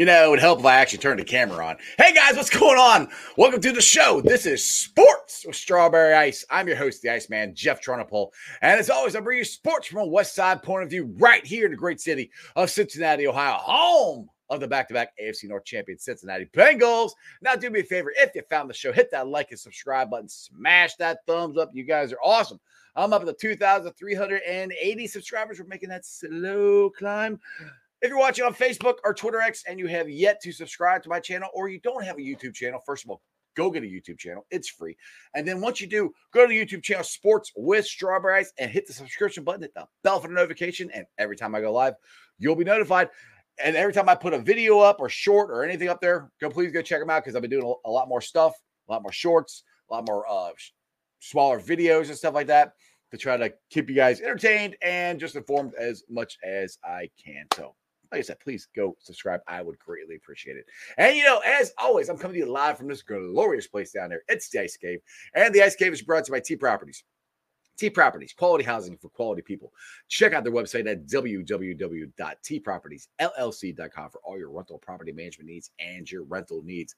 You know, it would help if I actually turned the camera on. Hey guys, what's going on? Welcome to the show. This is Sports with Strawberry Ice. I'm your host, the Iceman, Jeff Tronopole. And as always, I bring you sports from a West Side point of view right here in the great city of Cincinnati, Ohio, home of the back-to-back AFC North champion Cincinnati Bengals. Now, do me a favor, if you found the show, hit that like and subscribe button, smash that thumbs up. You guys are awesome. I'm up at the 2,380 subscribers. We're making that slow climb. If you're watching on Facebook or Twitter X and you have yet to subscribe to my channel or you don't have a YouTube channel, first of all, go get a YouTube channel. It's free. And then once you do, go to the YouTube channel Sports with Strawberry Ice and hit the subscription button, hit the bell for the notification. And every time I go live, you'll be notified. And every time I put a video up or short or anything up there, go please go check them out because I've been doing a, lot more stuff, a lot more shorts, a lot more uh, smaller videos and stuff like that to try to keep you guys entertained and just informed as much as I can. So like I said, please go subscribe. I would greatly appreciate it. And you know, as always, I'm coming to you live from this glorious place down there. It's the Ice Cave. And the Ice Cave is brought to you by T Properties. T Properties, quality housing for quality people. Check out their website at www.tpropertiesllc.com for all your rental property management needs and your rental needs.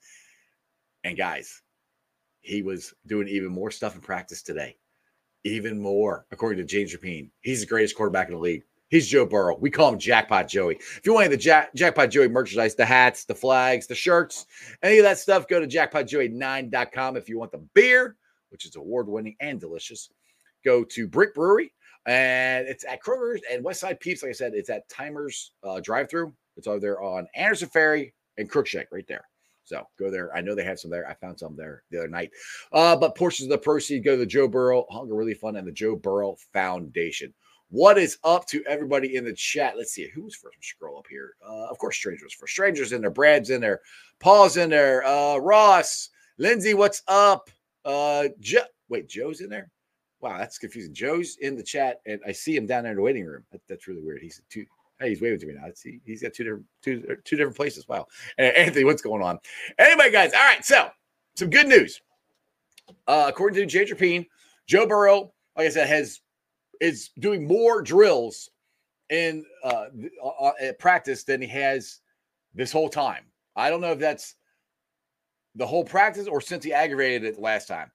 And guys, he was doing even more stuff in practice today. Even more, according to James Rapien. He's the greatest quarterback in the league. He's Joe Burrow. We call him Jackpot Joey. If you want the Jack, Jackpot Joey merchandise, the hats, the flags, the shirts, any of that stuff, go to jackpotjoey9.com. If you want the beer, which is award winning and delicious, go to Brick Brewery. And it's at Kroger's and Westside Peeps. Like I said, it's at Timers uh, Drive Through. It's over there on Anderson Ferry and Crookshank right there. So go there. I know they have some there. I found some there the other night. Uh, but portions of the proceeds go to the Joe Burrow Hunger Relief Fund and the Joe Burrow Foundation. What is up to everybody in the chat? Let's see who's first. Scroll up here. Uh, of course, strangers for strangers in there. Brad's in there. Paul's in there. Uh, Ross, Lindsay, what's up? Uh, jo- wait, Joe's in there. Wow, that's confusing. Joe's in the chat, and I see him down there in the waiting room. That, that's really weird. He's two. Hey, he's waving to me now. See. He's got two different two two different places. Wow. Anthony, what's going on? Anyway, guys. All right. So some good news. Uh, according to Jay Rapien, Joe Burrow, like I said, has is doing more drills in uh, uh, at practice than he has this whole time. I don't know if that's the whole practice or since he aggravated it last time.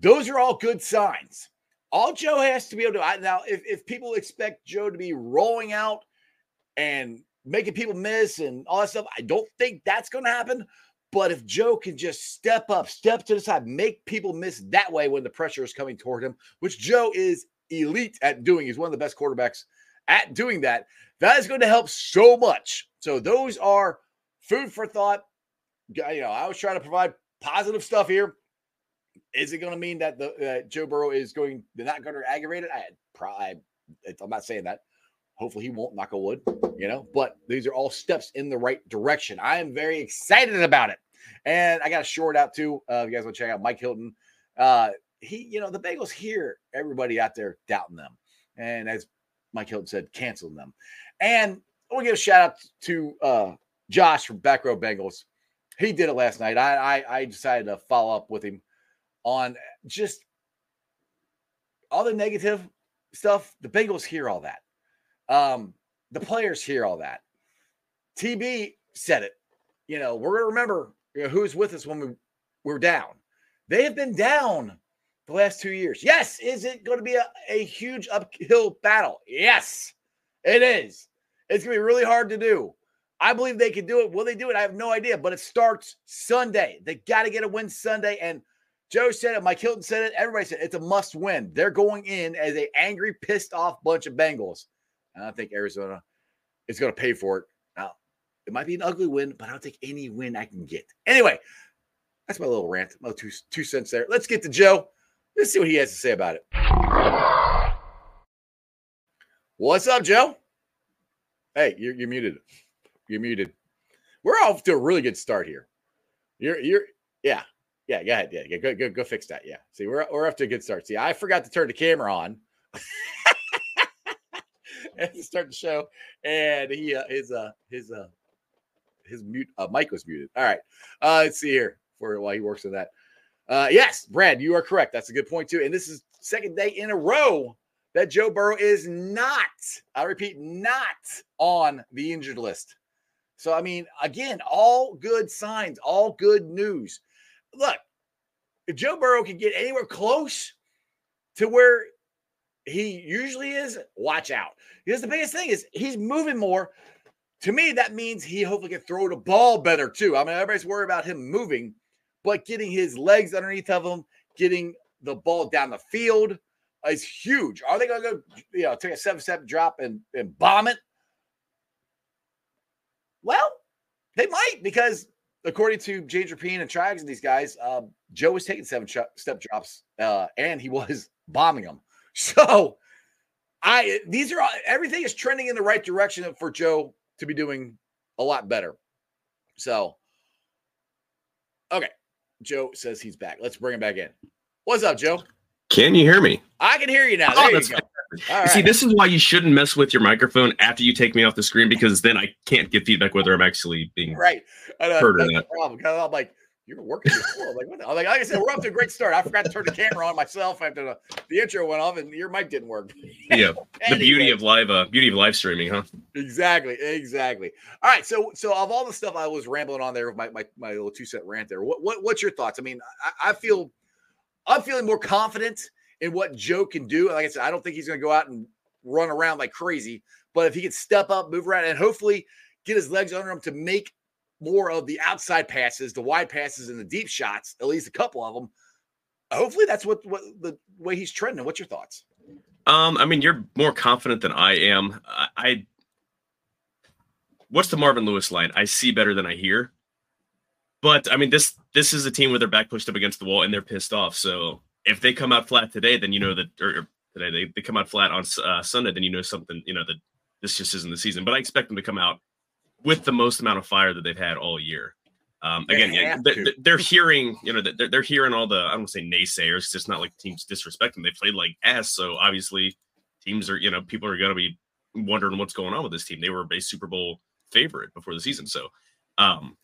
Those are all good signs. All Joe has to be able to I, now, if, if people expect Joe to be rolling out and making people miss and all that stuff, I don't think that's going to happen. But if Joe can just step up, step to the side, make people miss that way when the pressure is coming toward him, which Joe is elite at doing. He's one of the best quarterbacks at doing that. That is going to help so much. So those are food for thought. You know, I was trying to provide positive stuff here. Is it going to mean that the uh, Joe Burrow is going not going to aggravate it? I, probably, I'm not saying that. Hopefully he won't knock a wood, you know, but these are all steps in the right direction. I am very excited about it. And I got a short out too. Uh, if you guys want to check out Mike Hilton. Uh, he, you know, the Bengals hear everybody out there doubting them. And as Mike Hilton said, canceling them. And I want to give a shout out to uh, Josh from Back Row Bengals. He did it last night. I, I, I decided to follow up with him on just all the negative stuff. The Bengals hear all that. Um, the players hear all that. TB said it. You know, we're gonna remember you know, who's with us when we we're down. They have been down the last two years. Yes, is it going to be a, a huge uphill battle? Yes, it is. It's going to be really hard to do. I believe they can do it. Will they do it? I have no idea, but it starts Sunday. They got to get a win Sunday. And Joe said it, Mike Hilton said it, everybody said it. it's a must win. They're going in as a angry, pissed off bunch of Bengals. And I think Arizona is going to pay for it. Now, it might be an ugly win, but I'll take any win I can get. Anyway, that's my little rant, my two, two cents there. Let's get to Joe. Let's see what he has to say about it. What's up, Joe? Hey, you're, you're muted. You're muted. We're off to a really good start here. You're, you're, yeah, yeah. Go ahead. Yeah, yeah. Go, go, go fix that. Yeah. See, we're, we're off to a good start. See, I forgot to turn the camera on. and start the show, and he uh, his uh his uh his mute uh, mic was muted. All right, uh, let's see here for while he works on that. Uh, yes, Brad, you are correct. That's a good point too. And this is second day in a row that Joe Burrow is not. I repeat, not on the injured list. So I mean, again, all good signs, all good news. Look, if Joe Burrow can get anywhere close to where he usually is, watch out. Because the biggest thing is he's moving more. To me, that means he hopefully can throw the ball better too. I mean, everybody's worried about him moving, but getting his legs underneath of him, getting the ball down the field is huge. Are they going to go, you know, take a seven-step drop and, and bomb it? Well, they might because according to James Rapien and Trags and these guys, uh, Joe was taking seven step drops uh, and he was bombing them. So I these are all, everything is trending in the right direction for Joe to be doing a lot better. So okay. Joe says he's back. Let's bring him back in. What's up, Joe? Can you hear me? I can hear you now. Oh, you go. See, this is why you shouldn't mess with your microphone after you take me off the screen because then I can't get feedback whether I'm actually being right. heard or not. Problem. I'm like, you're working before. like, what the, like, like I said, we're off to a great start. I forgot to turn the camera on myself after the, the intro went off, and your mic didn't work. yeah, the beauty of live, uh, beauty of live streaming, huh? Exactly, exactly. All right, so so of all the stuff I was rambling on there with my my, my little two cent rant there, what, what what's your thoughts? I mean, I, I feel I'm feeling more confident in what Joe can do. Like I said, I don't think he's going to go out and run around like crazy, but if he can step up, move around, and hopefully get his legs under him to make more of the outside passes, the wide passes, and the deep shots, at least a couple of them. Hopefully, that's what, what the way he's trending. What's your thoughts? Um, I mean, you're more confident than I am. I, I what's the Marvin Lewis line? I see better than I hear. But I mean, this this is a team with their back pushed up against the wall and they're pissed off. So if they come out flat today, then you know that, or, today they, they come out flat on uh, Sunday, then you know something, you know that this just isn't the season. But I expect them to come out with the most amount of fire that they've had all year. Um, again, yeah, they're, they're, hearing, you know, they're, they're hearing all the, I don't say naysayers. It's just not like teams disrespect them. They played like ass. So obviously teams are, you know, people are going to be wondering what's going on with this team. They were a Super Bowl favorite before the season. So, um,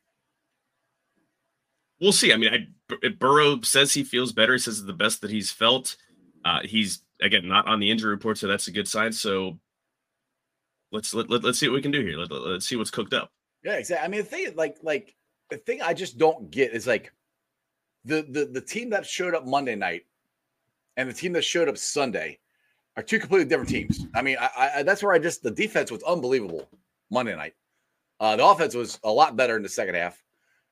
we'll see. I mean, I, Burrow says he feels better. He says it's the best that he's felt. Uh, he's again not on the injury report, so that's a good sign. So let's let, let us see what we can do here. Let, let, let's see what's cooked up. Yeah, exactly. I mean, the thing like like the thing I just don't get is like the the the team that showed up Monday night and the team that showed up Sunday are two completely different teams. I mean, I, I that's where I just the defense was unbelievable Monday night. Uh, the offense was a lot better in the second half,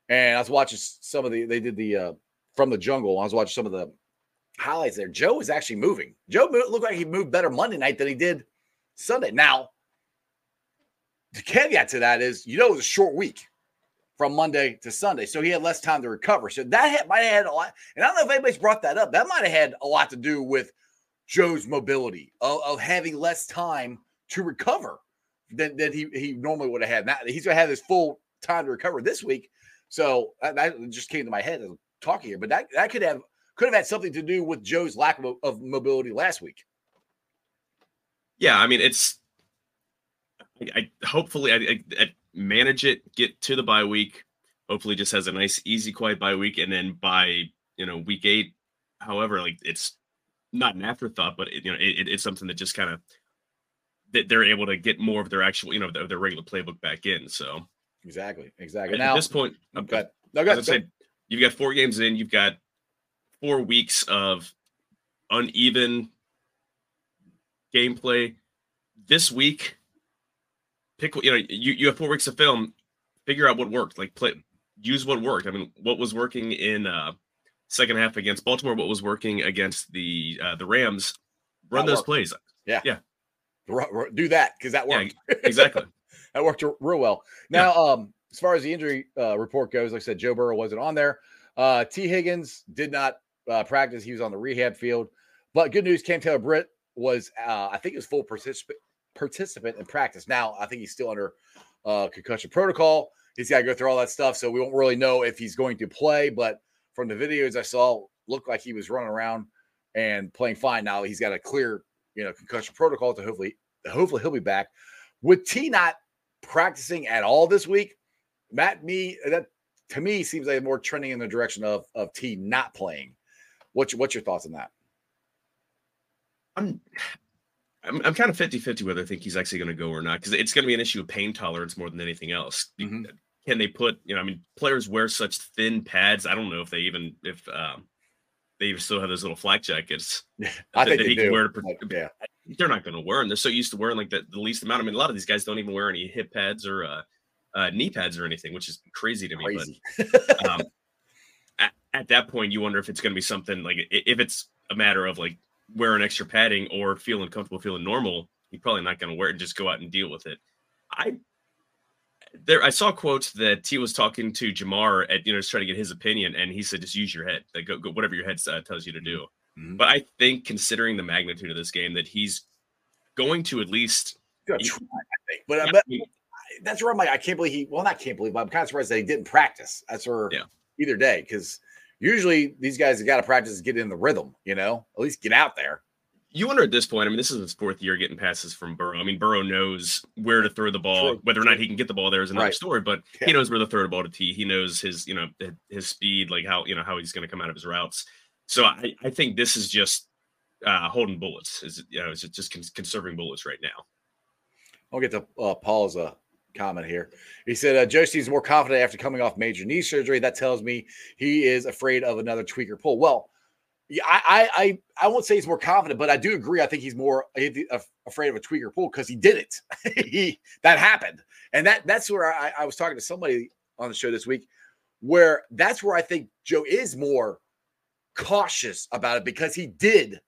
And I was watching some of the they did the uh from the jungle. I was watching some of the highlights there. Joe was actually moving. Joe looked like he moved better Monday night than he did Sunday. Now, the caveat to that is, you know, it was a short week from Monday to Sunday, so he had less time to recover. So that had, might have had a lot. And I don't know if anybody's brought that up. That might have had a lot to do with Joe's mobility of, of having less time to recover than, than he, he normally would have had. Now he's going to have his full time to recover this week. So that, that just came to my head as I'm talking here. But that, that could have could have had something to do with Joe's lack of, of mobility last week. Yeah, I mean it's. I, I hopefully I, I, manage it, get to the bye week. Hopefully, just has a nice, easy, quiet bye week, and then by you know week eight, however, like it's not an afterthought, but it, you know it, it's something that just kind of that they're able to get more of their actual you know their, their regular playbook back in. So exactly, exactly. Now, at this point, okay, no, go ahead. Say, you've got four games in. You've got four weeks of uneven gameplay. This week, pick you know you, you have four weeks of film. Figure out what worked. Like play, use what worked. I mean, what was working in uh second half against Baltimore? What was working against the uh, the Rams? Run that those worked. plays. Yeah, yeah. Do that because that worked. Yeah, exactly. that worked real well. Now, yeah. um, as far as the injury uh, report goes, like I said, Joe Burrow wasn't on there. Uh, Tee Higgins did not uh, practice. He was on the rehab field. But good news, Cam Taylor Britt was, uh, I think, he was full participant participant in practice. Now, I think he's still under uh, concussion protocol. He's got to go through all that stuff, so we won't really know if he's going to play. But from the videos I saw, looked like he was running around and playing fine. Now he's got a clear, you know, concussion protocol to hopefully, hopefully he'll be back. With T not practicing at all this week, Matt, me that to me seems like more trending in the direction of of T not playing. What's what's your thoughts on that? I'm I'm, I'm kind of 50 50 whether I think he's actually going to go or not because it's going to be an issue of pain tolerance more than anything else. Mm-hmm. Can they put, you know, I mean, players wear such thin pads. I don't know if they even, if um, they even still have those little flak jackets. I think they do. Wear to, yeah. They're not going to wear them. They're so used to wearing like the, the least amount. I mean, a lot of these guys don't even wear any hip pads or uh, uh, knee pads or anything, which is crazy to me. Crazy. But um, at, at that point, you wonder if it's going to be something like if it's a matter of like wearing extra padding or feeling comfortable, feeling normal, you're probably not going to wear it and just go out and deal with it. I there I saw quotes that he was talking to Ja'Marr at you know just trying to get his opinion, and he said just use your head, like go, go whatever your head uh, tells you to do. Mm-hmm. But I think considering the magnitude of this game, that he's going to at least. Try, I think, but, yeah, but that's where I'm like, I can't believe he. Well, not can't believe, but I'm kind of surprised that he didn't practice. That's for yeah. either day because usually these guys have got to practice get in the rhythm, you know, at least get out there. You wonder at this point, I mean, this is his fourth year getting passes from Burrow. I mean, Burrow knows where to throw the ball. True. Whether or not he can get the ball there is another right. story, but yeah. he knows where to throw the ball to T. He knows his, you know, his speed, like how, you know, how he's going to come out of his routes. So I, I think this is just uh, holding bullets. Is you know, it's just conserving bullets right now. I'll get to uh, Paul's uh, comment here. He said uh, Joe seems more confident after coming off major knee surgery. That tells me he is afraid of another tweaker pull. Well, yeah, I I I won't say he's more confident, but I do agree. I think he's more afraid of a tweaker pull because he did it. he that happened, and that that's where I, I was talking to somebody on the show this week, where that's where I think Joe is more cautious about it because he did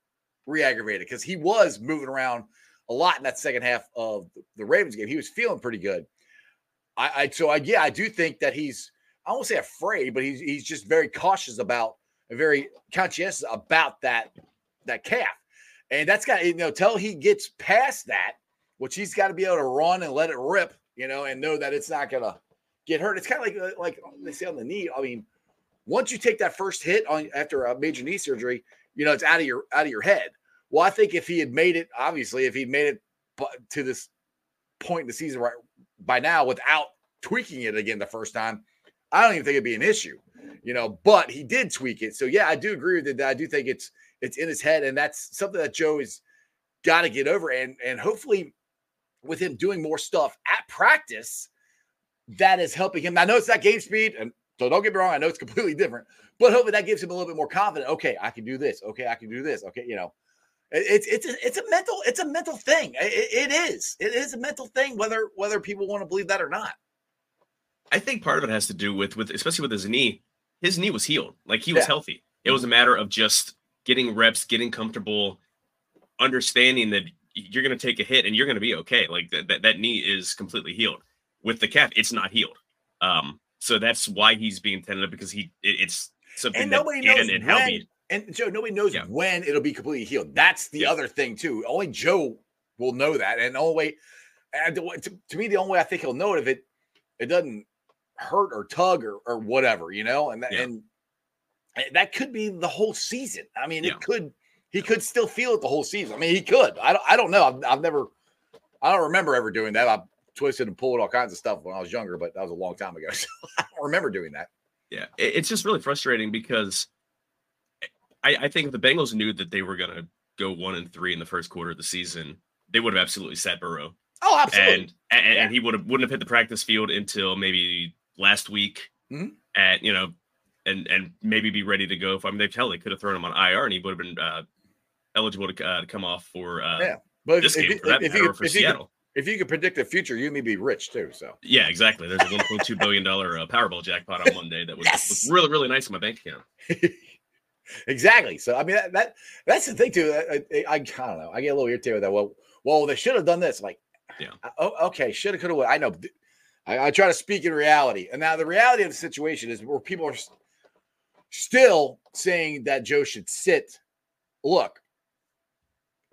re-aggravate it because he was moving around a lot in that second half of the Ravens game. He was feeling pretty good. I, I so I yeah, I do think that he's I won't say afraid, but he's he's just very cautious about very conscientious about that that calf. And that's got you know, till he gets past that, which he's got to be able to run and let it rip, you know, and know that it's not gonna get hurt. It's kind of like uh, like they say on the knee. I mean, once you take that first hit on after a major knee surgery, you know, it's out of your out of your head. Well, I think if he had made it, obviously, if he'd made it to this point in the season right by now without tweaking it again the first time, I don't even think it'd be an issue, you know. But he did tweak it, so yeah, I do agree with it. I do think it's it's in his head, and that's something that Joe has got to get over, and and hopefully, with him doing more stuff at practice, that is helping him. I know it's not game speed, and so don't get me wrong, I know it's completely different, but hopefully that gives him a little bit more confidence. Okay, I can do this. Okay, I can do this. Okay, you know. It's it's a, it's a mental it's a mental thing. It, it is it is a mental thing whether whether people want to believe that or not. I think part of it has to do with with especially with his knee. His knee was healed, like he was Yeah. healthy. It was a matter of just getting reps, getting comfortable, understanding that you're going to take a hit and you're going to be okay. Like that, that that knee is completely healed. With the calf, it's not healed. Um, so that's why he's being tentative because he it, it's something And that nobody knows and when. And Joe, nobody knows Yeah. when it'll be completely healed. That's the Yeah. other thing too. Only Joe will know that, and only way, and to, to me, the only way I think he'll know it if it it doesn't hurt or tug or or whatever, you know. And that, Yeah. and that could be the whole season. I mean, it could. He could still feel it the whole season. I mean, he could. I don't. I don't know. I've, I've never. I don't remember ever doing that. I twisted and pulled all kinds of stuff when I was younger, but that was a long time ago. So I don't remember doing that. Yeah, it's just really frustrating because I, I think if the Bengals knew that they were going to go one and three in the first quarter of the season, they would have absolutely sat Burrow, Oh, absolutely. and and, Yeah. and he would have wouldn't have hit the practice field until maybe last week, Mhm. and you know, and and maybe be ready to go. If I mean, they tell they could have thrown him on IR, and he would have been uh, eligible to, uh, to come off for uh, Yeah. but this if, game if, for that if, matter, you, or for if, you could, Seattle. if you could predict the future, you may be rich too. So Yeah, exactly. There's a 1.2 billion dollar uh, Powerball jackpot on Monday that was, Yes! was really really nice in my bank account. exactly. So I mean that, that that's the thing too. I, I, I don't know. I get a little irritated with that. Well, well, they should have done this. Like, Yeah. Oh, okay. Should have, could have. I know. I, I try to speak in reality, and now the reality of the situation is where people are still saying that Joe should sit. Look,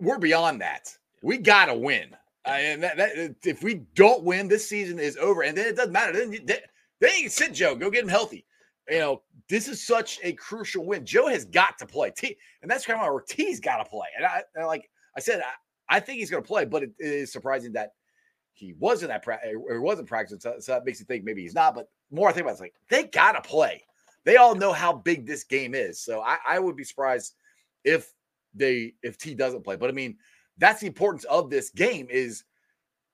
we're beyond that. We got to win. Uh, and that, that, if we don't win, this season is over. And then it doesn't matter. Then you, they, they sit Joe. Go get him healthy. You know, this is such a crucial win. Joe has got to play. T, and that's kind of where T's got to play. And I, and like I said, I, I think he's going to play, but it is surprising that he wasn't that practice or wasn't practicing. So, so that makes you think maybe he's not. But more I think about it, it's like they got to play. They all know how big this game is. So I, I would be surprised if they if T doesn't play. But I mean, that's the importance of this game is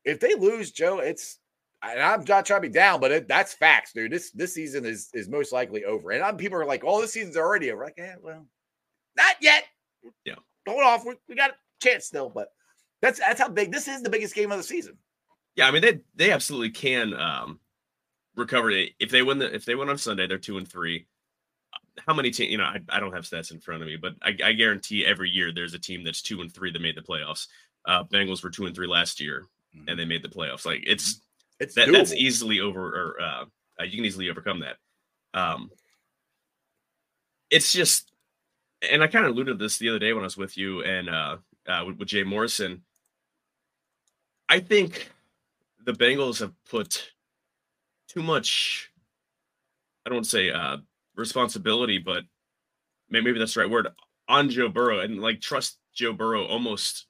if they lose, Joe, it's and I'm not trying to be down, but it, that's facts, dude. This this season is is most likely over. And I'm, people are like, "Oh, this season's already over." Like, yeah, well, not yet. Yeah. hold off. We, we got a chance still, but that's that's how big this is. The biggest game of the season. Yeah, I mean they they absolutely can um recover it if they win the if they win on Sunday they're two and three. How many teams? You know, I, I don't have stats in front of me, but I, I guarantee every year there's a team that's two and three that made the playoffs. Uh, Bengals were two and three last year, and they made the playoffs. Like it's It's that, that's easily over or uh, uh, you can easily overcome that. Um it's just and i kind of alluded to this the other day when i was with you and uh, uh with, with jay morrison. I think the bengals have put too much i don't want to say uh responsibility but maybe that's the right word on joe burrow and like trust joe burrow almost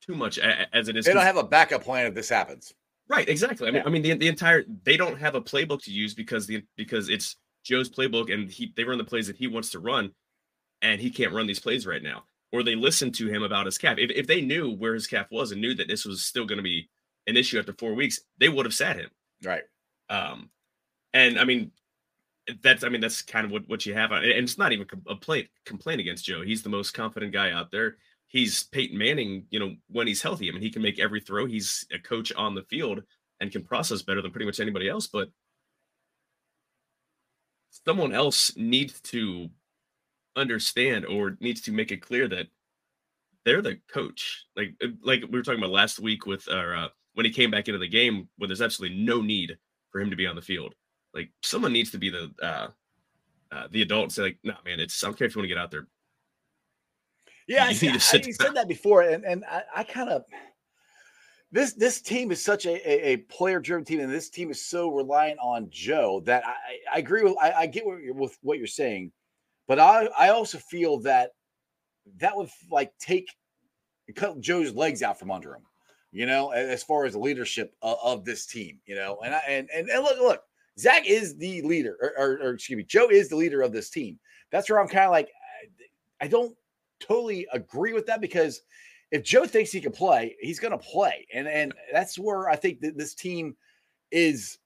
too much a- a- as it is They don't have a backup plan if this happens. Right, exactly. I mean, Yeah. I mean, the, the entire they don't have a playbook to use because the because it's Joe's playbook and he they run the plays that he wants to run, and he can't run these plays right now. Or they listen to him about his calf. If if they knew where his calf was and knew that this was still going to be an issue after four weeks, they would have sat him. Right. Um, and I mean, that's I mean that's kind of what what you have, on, and it's not even a complaint complaint against Joe. He's the most confident guy out there. He's Peyton Manning, you know, when he's healthy. I mean, he can make every throw. He's a coach on the field and can process better than pretty much anybody else. But someone else needs to understand or needs to make it clear that they're the coach. Like like we were talking about last week with or uh, when he came back into the game when there's absolutely no need for him to be on the field. Like someone needs to be the uh, uh, the adult and say like, nah, man, it's I don't care if you want to get out there. Yeah, You I, need see, to I, sit you said that before, and and I, I kind of this this team is such a, a, a player driven team, and this team is so reliant on Joe that I, I- I agree with I, I get what you're, with what you're saying, but I I also feel that that would like take cut Joe's legs out from under him, you know, as far as the leadership of, of this team, you know, and I and and, and look look, Zac is the leader, or, or, or excuse me, Joe is the leader of this team. That's where I'm kind of like, I don't totally agree with that because if Joe thinks he can play, he's going to play, and and that's where I think that this team is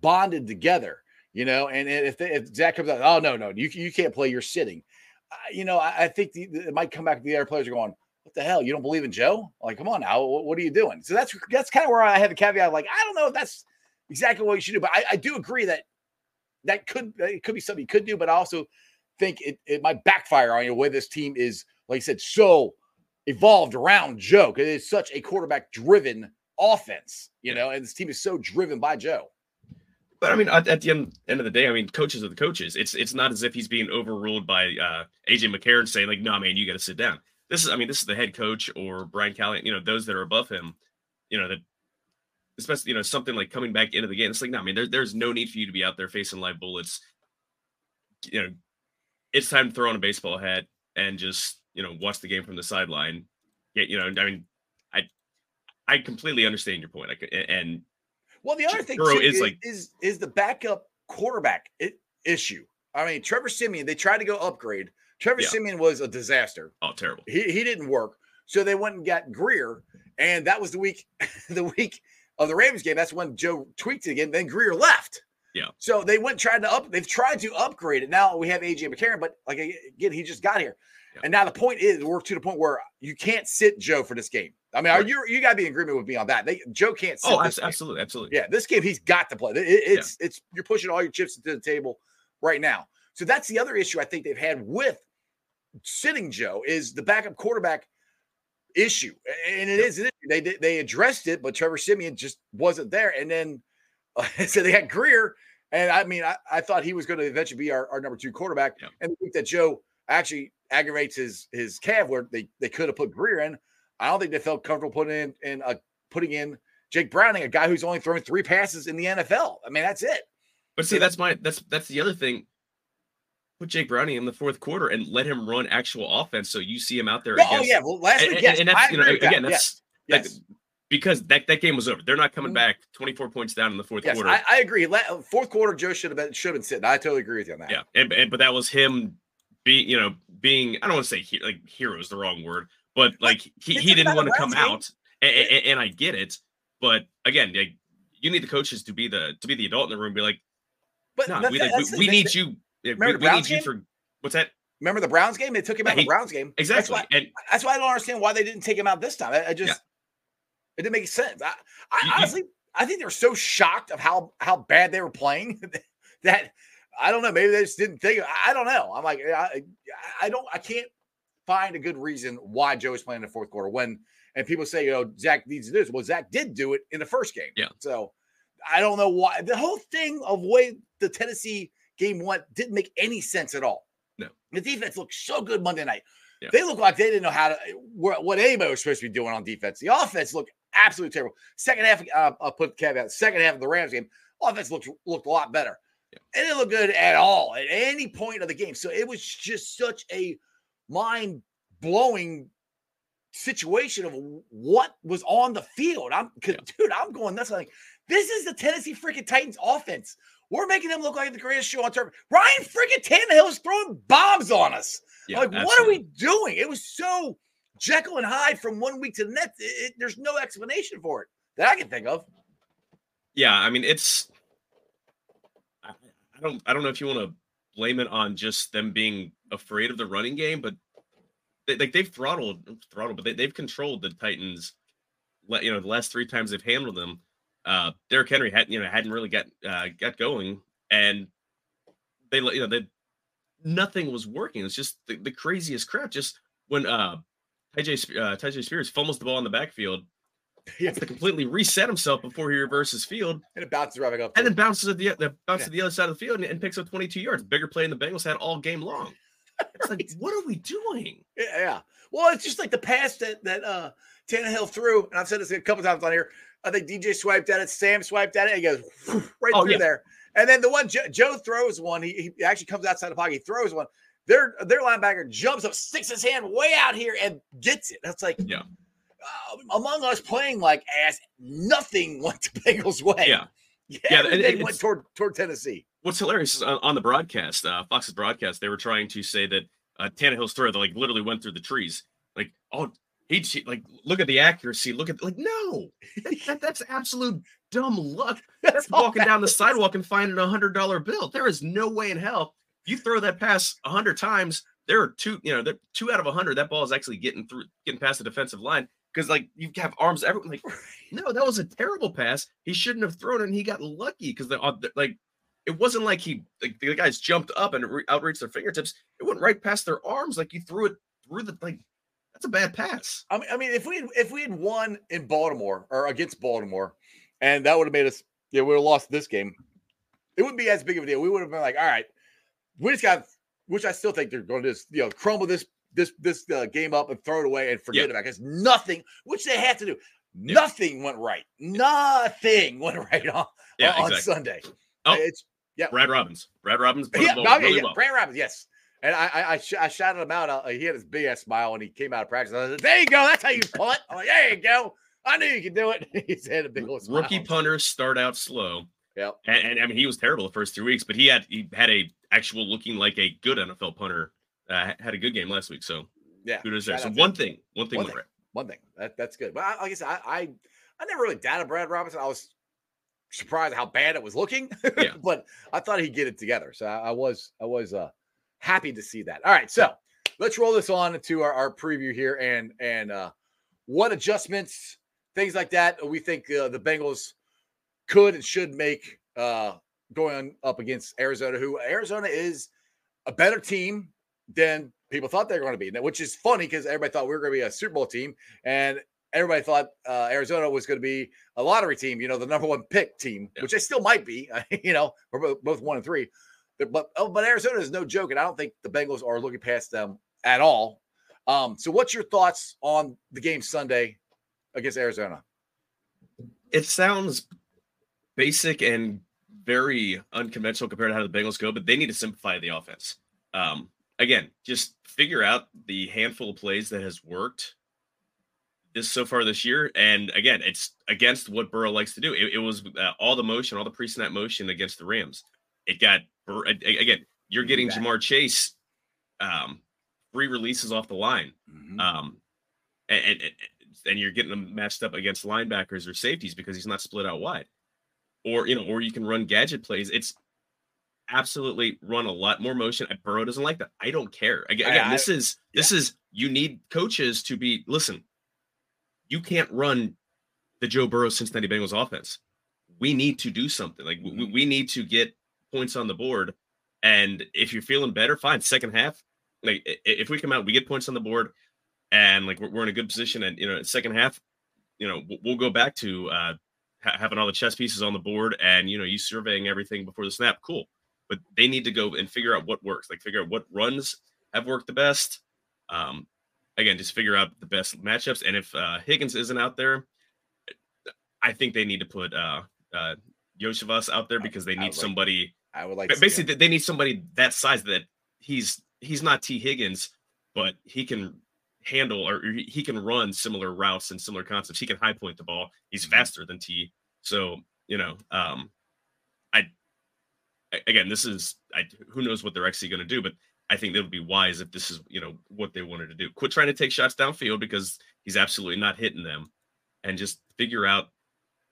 bonded together. You know, and, if they, if Zac comes out, oh no no you you can't play, you're sitting. Uh, you know, I, I think the, the- it might come back the other players are going, what the hell? You don't believe in Joe? Like, come on now, what, what are you doing? So that's that's kind of where I have the caveat. Like, I don't know if that's exactly what you should do. But I, I do agree that that could it could be something you could do, but I also think it, it might backfire on you way this team is, like I said, so evolved around Joe. Because it's such a quarterback driven offense, you know, and this team is so driven by Joe. But I mean, at, at the end, end of the day, I mean, coaches are the coaches. It's it's not as if he's being overruled by uh, AJ McCarron saying like, "No, nah, man, you got to sit down." This is, I mean, this is the head coach or Brian Callahan, you know, those that are above him, you know, that especially you know something like coming back into the game. It's like, no, I mean, there, there's no need for you to be out there facing live bullets. You know, it's time to throw on a baseball hat and just you know watch the game from the sideline. Yeah, you know, I mean, I I completely understand your point. I, could, and well, the other thing too, is, is like is is the backup quarterback issue. I mean, Trevor Siemian, they tried to go upgrade. Trevor yeah. Siemian was a disaster. Oh, terrible. He he didn't work. So they went and got Greer, and that was the week the week of the Ravens game. That's when Joe tweaked it again. Then Greer left. Yeah. So they went tried to up. They've tried to upgrade it. Now we have AJ McCarron, but like again, he just got here. And now the point is, we're to the point where you can't sit Joe for this game. I mean, are you you got to be in agreement with me on that? They, Joe can't. Sit. Oh, absolutely, absolutely. Yeah, this game he's got to play. It, it's yeah. it's you're pushing all your chips into the table right now. So that's the other issue I think they've had with sitting Joe is the backup quarterback issue, and it is an issue. They they addressed it, but Trevor Siemian just wasn't there. And then so they had Greer, and I mean, I, I thought he was going to eventually be our, our number two quarterback. Yeah. And the week that Joe actually aggravates his his calf, where they they could have put Greer in. I don't think they felt comfortable putting in in uh, putting in Jake Browning, a guy who's only thrown three passes in the NFL. I mean, that's it. But see, that's my that's that's the other thing put Jake Browning in the fourth quarter and let him run actual offense. So you see him out there. Oh, against, oh yeah, well last week, and, yes, and that's you know again that. that's yes. That, because that, that game was over. They're not coming mm-hmm. back 24 points down in the fourth yes, quarter. I, I, agree. Fourth quarter, Joe should have been should have been sitting. I totally agree with you on that. Yeah, and, and but that was him being you know being I don't want to say he, like hero is the wrong word, but like he, he didn't want to come game. out, and, and, and, I get it. But again, like, you need the coaches to be the to be the adult in the room. Be like, but no, we, like, we, eh, we need you. We, we need you for What's that? Remember the Browns game? They took him out yeah, he, the Browns game. Exactly. That's why, and that's why I don't understand why they didn't take him out this time. I, I just yeah. it didn't make sense. I, I you, honestly I think they were so shocked of how how bad they were playing that I don't know. Maybe they just didn't think. I don't know. I'm like I, I don't I can't find a good reason why Joe is playing in the fourth quarter when and people say you know Zac needs to do this. Well, Zac did do it in the first game. Yeah. So I don't know why the whole thing of way the Tennessee game went didn't make any sense at all. No. The defense looked so good Monday night. Yeah. They look like they didn't know how to what anybody was supposed to be doing on defense. The offense looked absolutely terrible. Second half, uh, I'll put the caveat. Second half of the Rams game, offense looked looked a lot better. It didn't look good at all at any point of the game. So it was just such a mind blowing situation of what was on the field. I'm, yeah. dude, I'm going nuts. Like this is the Tennessee freaking Titans offense. We're making them look like the greatest show on turf. Ryan freaking Tannehill is throwing bombs on us. Yeah, like, absolutely. what are we doing? It was so Jekyll and Hyde from one week to the next. It, it, there's no explanation for it that I can think of. Yeah, I mean, it's. I, don't. I don't know if you want to blame it on just them being afraid of the running game, but they, like they've throttled, throttled, but they, they've controlled the Titans. You know, the last three times they've handled them uh, Derrick Henry had you know hadn't really got uh, got going, and they you know they nothing was working. It's just the, the craziest crap. Just when uh Tyjae uh, Tyjae Spears fumbles the ball in the backfield, he has to completely reset himself before he reverses field, and it bounces right up, and then bounces at the, the bounces yeah. to the other side of the field and, and, picks up 22 yards. Bigger play in the Bengals had all game long. It's right. like, what are we doing? Yeah, yeah. Well, it's just like the pass that that uh Tannehill threw, and I've said this a couple times on here. I think DJ swiped at it. Sam swiped at it. he goes right oh, through yeah. there. And then the one Joe, Joe throws one. He, he, actually comes outside the pocket. He throws one. Their their linebacker jumps up, sticks his hand way out here, and gets it. That's like yeah. Uh, among us playing like ass, nothing went to Bengals' way. Yeah, yeah. yeah they went toward toward Tennessee. What's hilarious is on, on the broadcast, uh, Fox's broadcast, they were trying to say that uh, Tannehill's throw that like literally went through the trees. Like, oh, he like look at the accuracy. Look at like no, that, that's absolute dumb luck. That's walking down the sidewalk and finding a hundred dollar bill. There is no way in hell you throw that pass a hundred times. There are two, you know, two out of a hundred. That ball is actually getting through, getting past the defensive line. Because like you have arms everywhere. Like, no, that was a terrible pass. He shouldn't have thrown it, and he got lucky because uh, the like it wasn't like he like the guys jumped up and re- outreached their fingertips. It went right past their arms. Like you threw it through the like. That's a bad pass. I mean, I mean, if we had, if we had won in Baltimore or against Baltimore, and that would have made us, yeah, we would have lost this game. It wouldn't be as big of a deal. We would have been like, all right, we just got, which I still think they're going to just, you know, crumble this this this uh, game up and throw it away and forget Yeah. about it. Because nothing, which they have to do, Yeah. nothing went right. Nothing went right on, Yeah, on exactly. Sunday. Oh, it's yeah. Brad Robbins. Brad Robbins yeah, the okay, really yeah, well. Brand Robbins, yes. And I I, I, sh- I shouted him out. Uh, he had his big ass smile when he came out of practice. I said, "There you go. That's how you punt." I'm like, "There you go. I knew you could do it." He's had a big old smile. Rookie punters start out slow. Yeah. And, and I mean, he was terrible the first three weeks, but he had he had a actual looking like a good NFL punter. Uh, had a good game last week, so Yeah. kudos there. So one thing, one thing One thing. One thing that that's good. But I, like I said, I, I I never really doubted Brad Robinson. I was surprised how bad it was looking. Yeah. but I thought he'd get it together. So I, I was I was uh happy to see that. All right, so let's roll this on into our, our preview here and and uh what adjustments, things like that we think uh, the Bengals could and should make uh going up against Arizona, who Arizona is a better team than people thought they were going to be. Now, which is funny because everybody thought we were going to be a Super Bowl team, and everybody thought uh, Arizona was going to be a lottery team. You know, the number one pick team, Yeah. which they still might be. You know, we're both, both one and three. But but, oh, but Arizona is no joke, and I don't think the Bengals are looking past them at all. Um, so, what's your thoughts on the game Sunday against Arizona? It sounds basic and very unconventional compared to how the Bengals go, but they need to simplify the offense. Um, again, just figure out the handful of plays that has worked this so far this year. And again, it's against what Burrow likes to do. It, it was uh, all the motion, all the pre-snap motion against the Rams. It got Bur- a- a- again. You're getting Exactly. Ja'Marr Chase um, free releases off the line Mm-hmm. um, and, and and you're getting them matched up against linebackers or safeties because he's not split out wide, or you know, or you can run gadget plays. It's absolutely run a lot more motion. Burrow doesn't like that. I don't care. Again, I- I- this is this is you need coaches to be listen. You can't run the Joe Burrow Cincinnati Bengals offense. We need to do something. Like we, we need to get points on the board. And if you're feeling better, fine. Second half, like if we come out, we get points on the board, and like we're, we're in a good position. And you know, second half, you know, we'll, we'll go back to uh, having all the chess pieces on the board, and you know, you surveying everything before the snap. Cool, but they need to go and figure out what works. Like figure out what runs have worked the best. Um, again, just figure out the best matchups. And if uh, Higgins isn't out there, I think they need to put uh, uh, Iosivas out there because they need would like- somebody I would like basically they need somebody that size that he's he's not T Higgins, but he can handle or he can run similar routes and similar concepts. He can high point the ball. He's Mhm. faster than T. So you know, um, I again, this is I who knows what they're actually going to do, but I think it would be wise if this is you know what they wanted to do. Quit trying to take shots downfield because he's absolutely not hitting them, and just figure out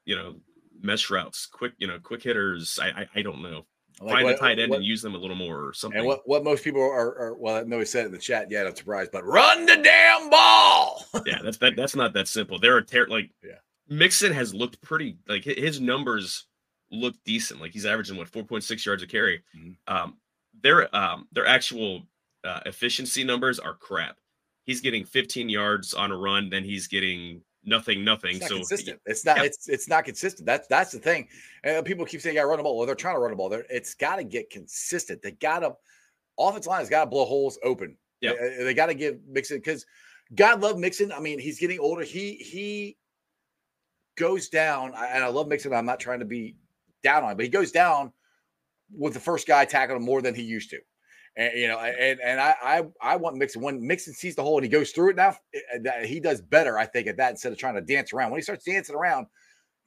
you know mesh routes, quick you know quick hitters. I I, I don't know Like find what- the tight end what- and use them a little more or something. And what, what most people are, are well, I know he said it in the chat. Yeah, I'm surprised, but run the damn ball. yeah, that's that, that's not that simple. There are ter- like Yeah. Mixon has looked pretty like his numbers look decent. Like he's averaging what 4.6 yards a carry. Mhm. Um, their um their actual uh, efficiency numbers are crap. He's getting 15 yards on a run, then he's getting nothing, nothing. It's not so consistent. It's not. Yeah. It's it's not consistent. That's that's the thing. And people keep saying, "Yeah, run the ball." Well, they're trying to run the ball. They're, it's got to get consistent. They got to. Offensive line has got to blow holes open. Yeah. They, they got to give Mixon because God love Mixon. I mean, he's getting older. He he goes down, and I love Mixon. I'm not trying to be down on him, but he goes down with the first guy tackling him more than he used to. And you know, and and I I, I want Mixon when Mixon sees the hole and he goes through it now, he does better, I think, at that instead of trying to dance around. When he starts dancing around,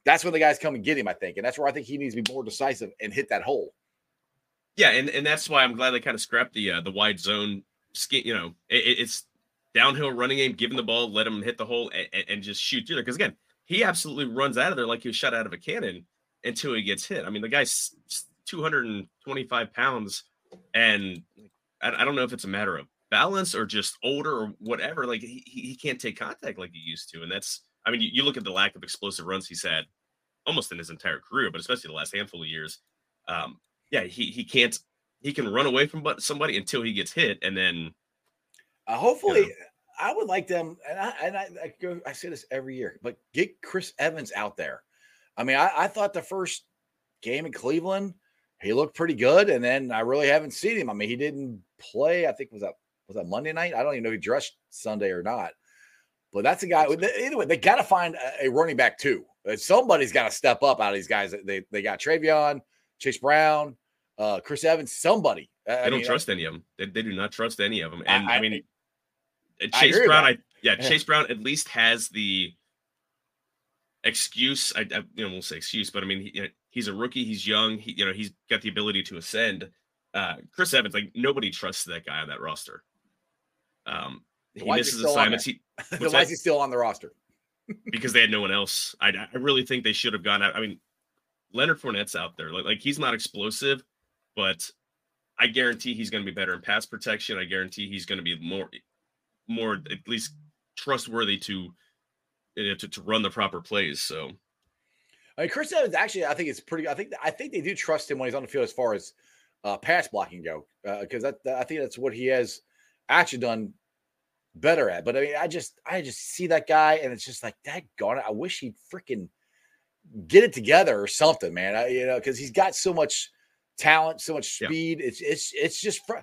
that's when the guys come and get him, I think, and that's where I think he needs to be more decisive and hit that hole. Yeah, and, and that's why I'm glad they kind of scrapped the uh, the wide zone Skin, You know, it, it- it's downhill running game, him the ball, let him hit the hole, and, and just shoot through there. Because again, he absolutely runs out of there like he was shot out of a cannon until he gets hit. I mean, the guy's 225 pounds, and I, I don't know if it's a matter of balance or just older or whatever. Like he, he can't take contact like he used to. And that's, I mean, you, you look at the lack of explosive runs he's had almost in his entire career, but especially the last handful of years. Um, yeah, he, he can't, he can run away from somebody until he gets hit. And then uh, hopefully, you know, I would like them, and I and I, I, go, I say this every year, but get Chris Evans out there. I mean, I, I thought the first game in Cleveland, he looked pretty good, and then I really haven't seen him. I mean, he didn't play. I think was that was that Monday night. I don't even know if he dressed Sunday or not. But that's a guy. Anyway, they got to find a, running back too. Uh, somebody's got to step up out of these guys. They they got Trayveon, Chase Brown, uh, Chris Evans. Somebody. I they don't trust any of them. They, they do not trust any of them. And I, I, I mean, Chase I Brown. I yeah, Chase Brown at least has the excuse. I, I you know we'll say excuse, but I mean he, he's a rookie. He's young. He you know he's got the ability to ascend. Uh, Chris Evans, like nobody trusts that guy on that roster. Um, he why misses assignments. He, why is he still on the roster? because they had no one else. I, I really think they should have gone out. I mean, Leonard Fournette's out there. Like, like he's not explosive, but I guarantee he's going to be better in pass protection. I guarantee he's going to be more, more at least trustworthy to, to, to run the proper plays. So, I mean, Chris Evans actually, I think it's pretty. I think I think they do trust him when he's on the field as far as uh, pass blocking go, because uh, that, I think that's what he has actually done better at. But I mean, I just I just see that guy, and it's just like that. Gone. I wish he'd freaking get it together or something, man. I, you know, because he's got so much talent, so much speed. Yeah. It's it's it's just fr-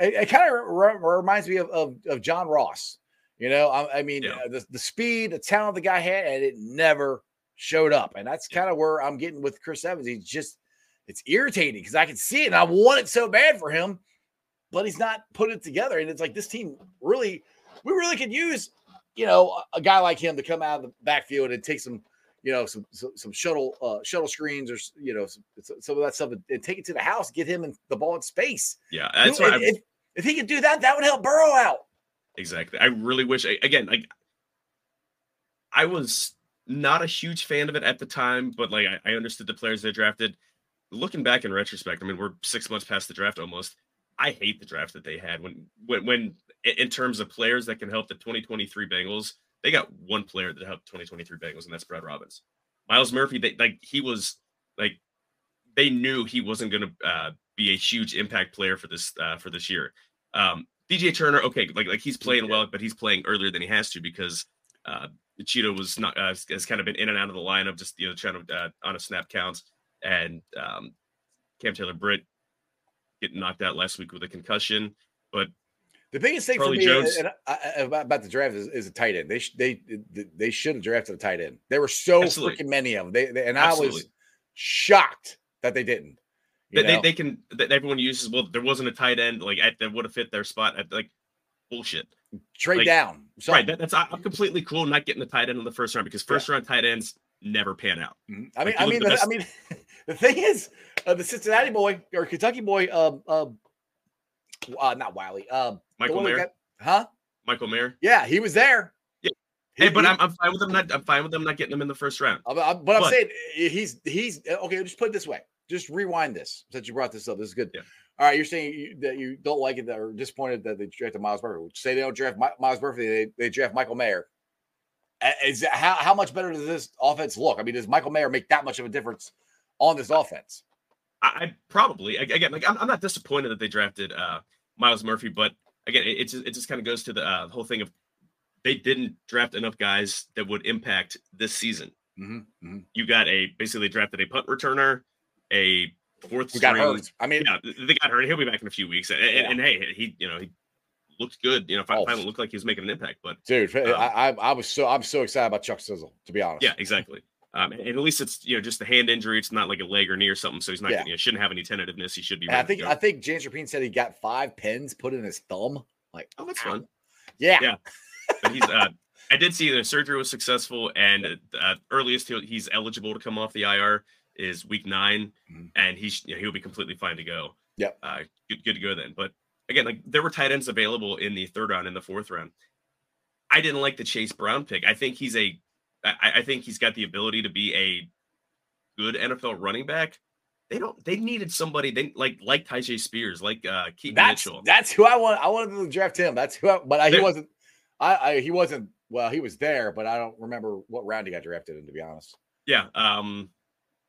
it, it kind of re- reminds me of, of, of John Ross. You know, I, I mean, yeah. uh, the the speed, the talent the guy had, and it never showed up. And that's kind of where I'm getting with Chris Evans. He's just it's irritating because I can see it and I want it so bad for him, but he's not put it together. And it's like this team really, we really could use, you know, a guy like him to come out of the backfield and take some, you know, some some, some shuttle uh, shuttle screens or you know some, some of that stuff and, take it to the house, get him in the ball in space. Yeah, that's if, if, if he could do that, that would help Burrow out. Exactly. I really wish again, like I was not a huge fan of it at the time, but like I, I understood the players they drafted looking back in retrospect, I mean, we're six months past the draft almost. I hate the draft that they had when, when, when in terms of players that can help the 2023 Bengals, they got one player that helped 2023 Bengals, and that's Brad Robbins. Myles Murphy, they like he was like they knew he wasn't going to uh, be a huge impact player for this uh, for this year. Um, DJ Turner, okay, like like he's playing well, but he's playing earlier than he has to because uh, Chido was not uh, has kind of been in and out of the lineup, just you know trying to uh, on a snap count, and um, Cam Taylor Britt getting knocked out last week with a concussion. But the biggest thing Charlie for me Jones, and I, I, about the draft is, is a tight end. They they they should have drafted a tight end. There were so absolutely. freaking many of them. They, they and absolutely. I was shocked that they didn't. They, they, they, can. That everyone uses. Well, there wasn't a tight end like at, that would have fit their spot. At, like bullshit. Trade like, down. Right. That, that's I'm completely cool not getting the tight end in the first round because first yeah. round tight ends never pan out. Mm-hmm. I mean, like, I mean, the, I mean, the thing is, uh, the Cincinnati boy or Kentucky boy, um, um, uh, not Whyle, um, Michael Mayer, got, huh? Michael Mayer. Yeah, he was there. Yeah. Hey, but he, I'm, I'm fine with them not. I'm fine with them not getting him in the first round. but, I'm, but I'm saying he's he's okay. Just put it this way. Just rewind this since you brought this up. This is good. Yeah. All right, you're saying you, that you don't like it that or disappointed that they drafted Myles Murphy. Say they don't draft Myles Murphy, they, they draft Michael Mayer. Is how how much better does this offense look? I mean, does Michael Mayer make that much of a difference on this offense? I, I probably again, like I'm, I'm, not disappointed that they drafted uh, Myles Murphy, but again, it, it just, it just kind of goes to the uh, whole thing of they didn't draft enough guys that would impact this season. Mm-hmm, mm-hmm. You got a basically drafted a punt returner, a fourth. Who got hurt? I mean, yeah, they got hurt. He'll be back in a few weeks, and, yeah. and, and hey, he you know he looked good. You know, finally, oh. looked like he was making an impact. But dude, um, I, I was so I'm so excited about Chuck Sizzle to be honest. Yeah, exactly. Um, and at least it's you know just the hand injury. It's not like a leg or knee or something, so he's not yeah. you know, shouldn't have any tentativeness. He should be. I think I think James Rapien said he got five pins put in his thumb. Like, oh, that's fun. Yeah, yeah. But he's. Uh, I did see the surgery was successful, and uh, earliest he's eligible to come off the IR is week 9 mm-hmm. and he's you know, he'll be completely fine to go. Yep. Uh, good, good to go then. But again, like there were tight ends available in the third round, in the fourth round. I didn't like the Chase Brown pick. I think he's a, I, I think he's got the ability to be a good NFL running back. they don't. They needed somebody. They like like Tyjae Spears, like uh Keaton That's Mitchell. that's who I want. I wanted to draft him. That's who. I, but I, he wasn't. I, I he wasn't. Well, he was there, but I don't remember what round he got drafted in. To be honest, yeah, um,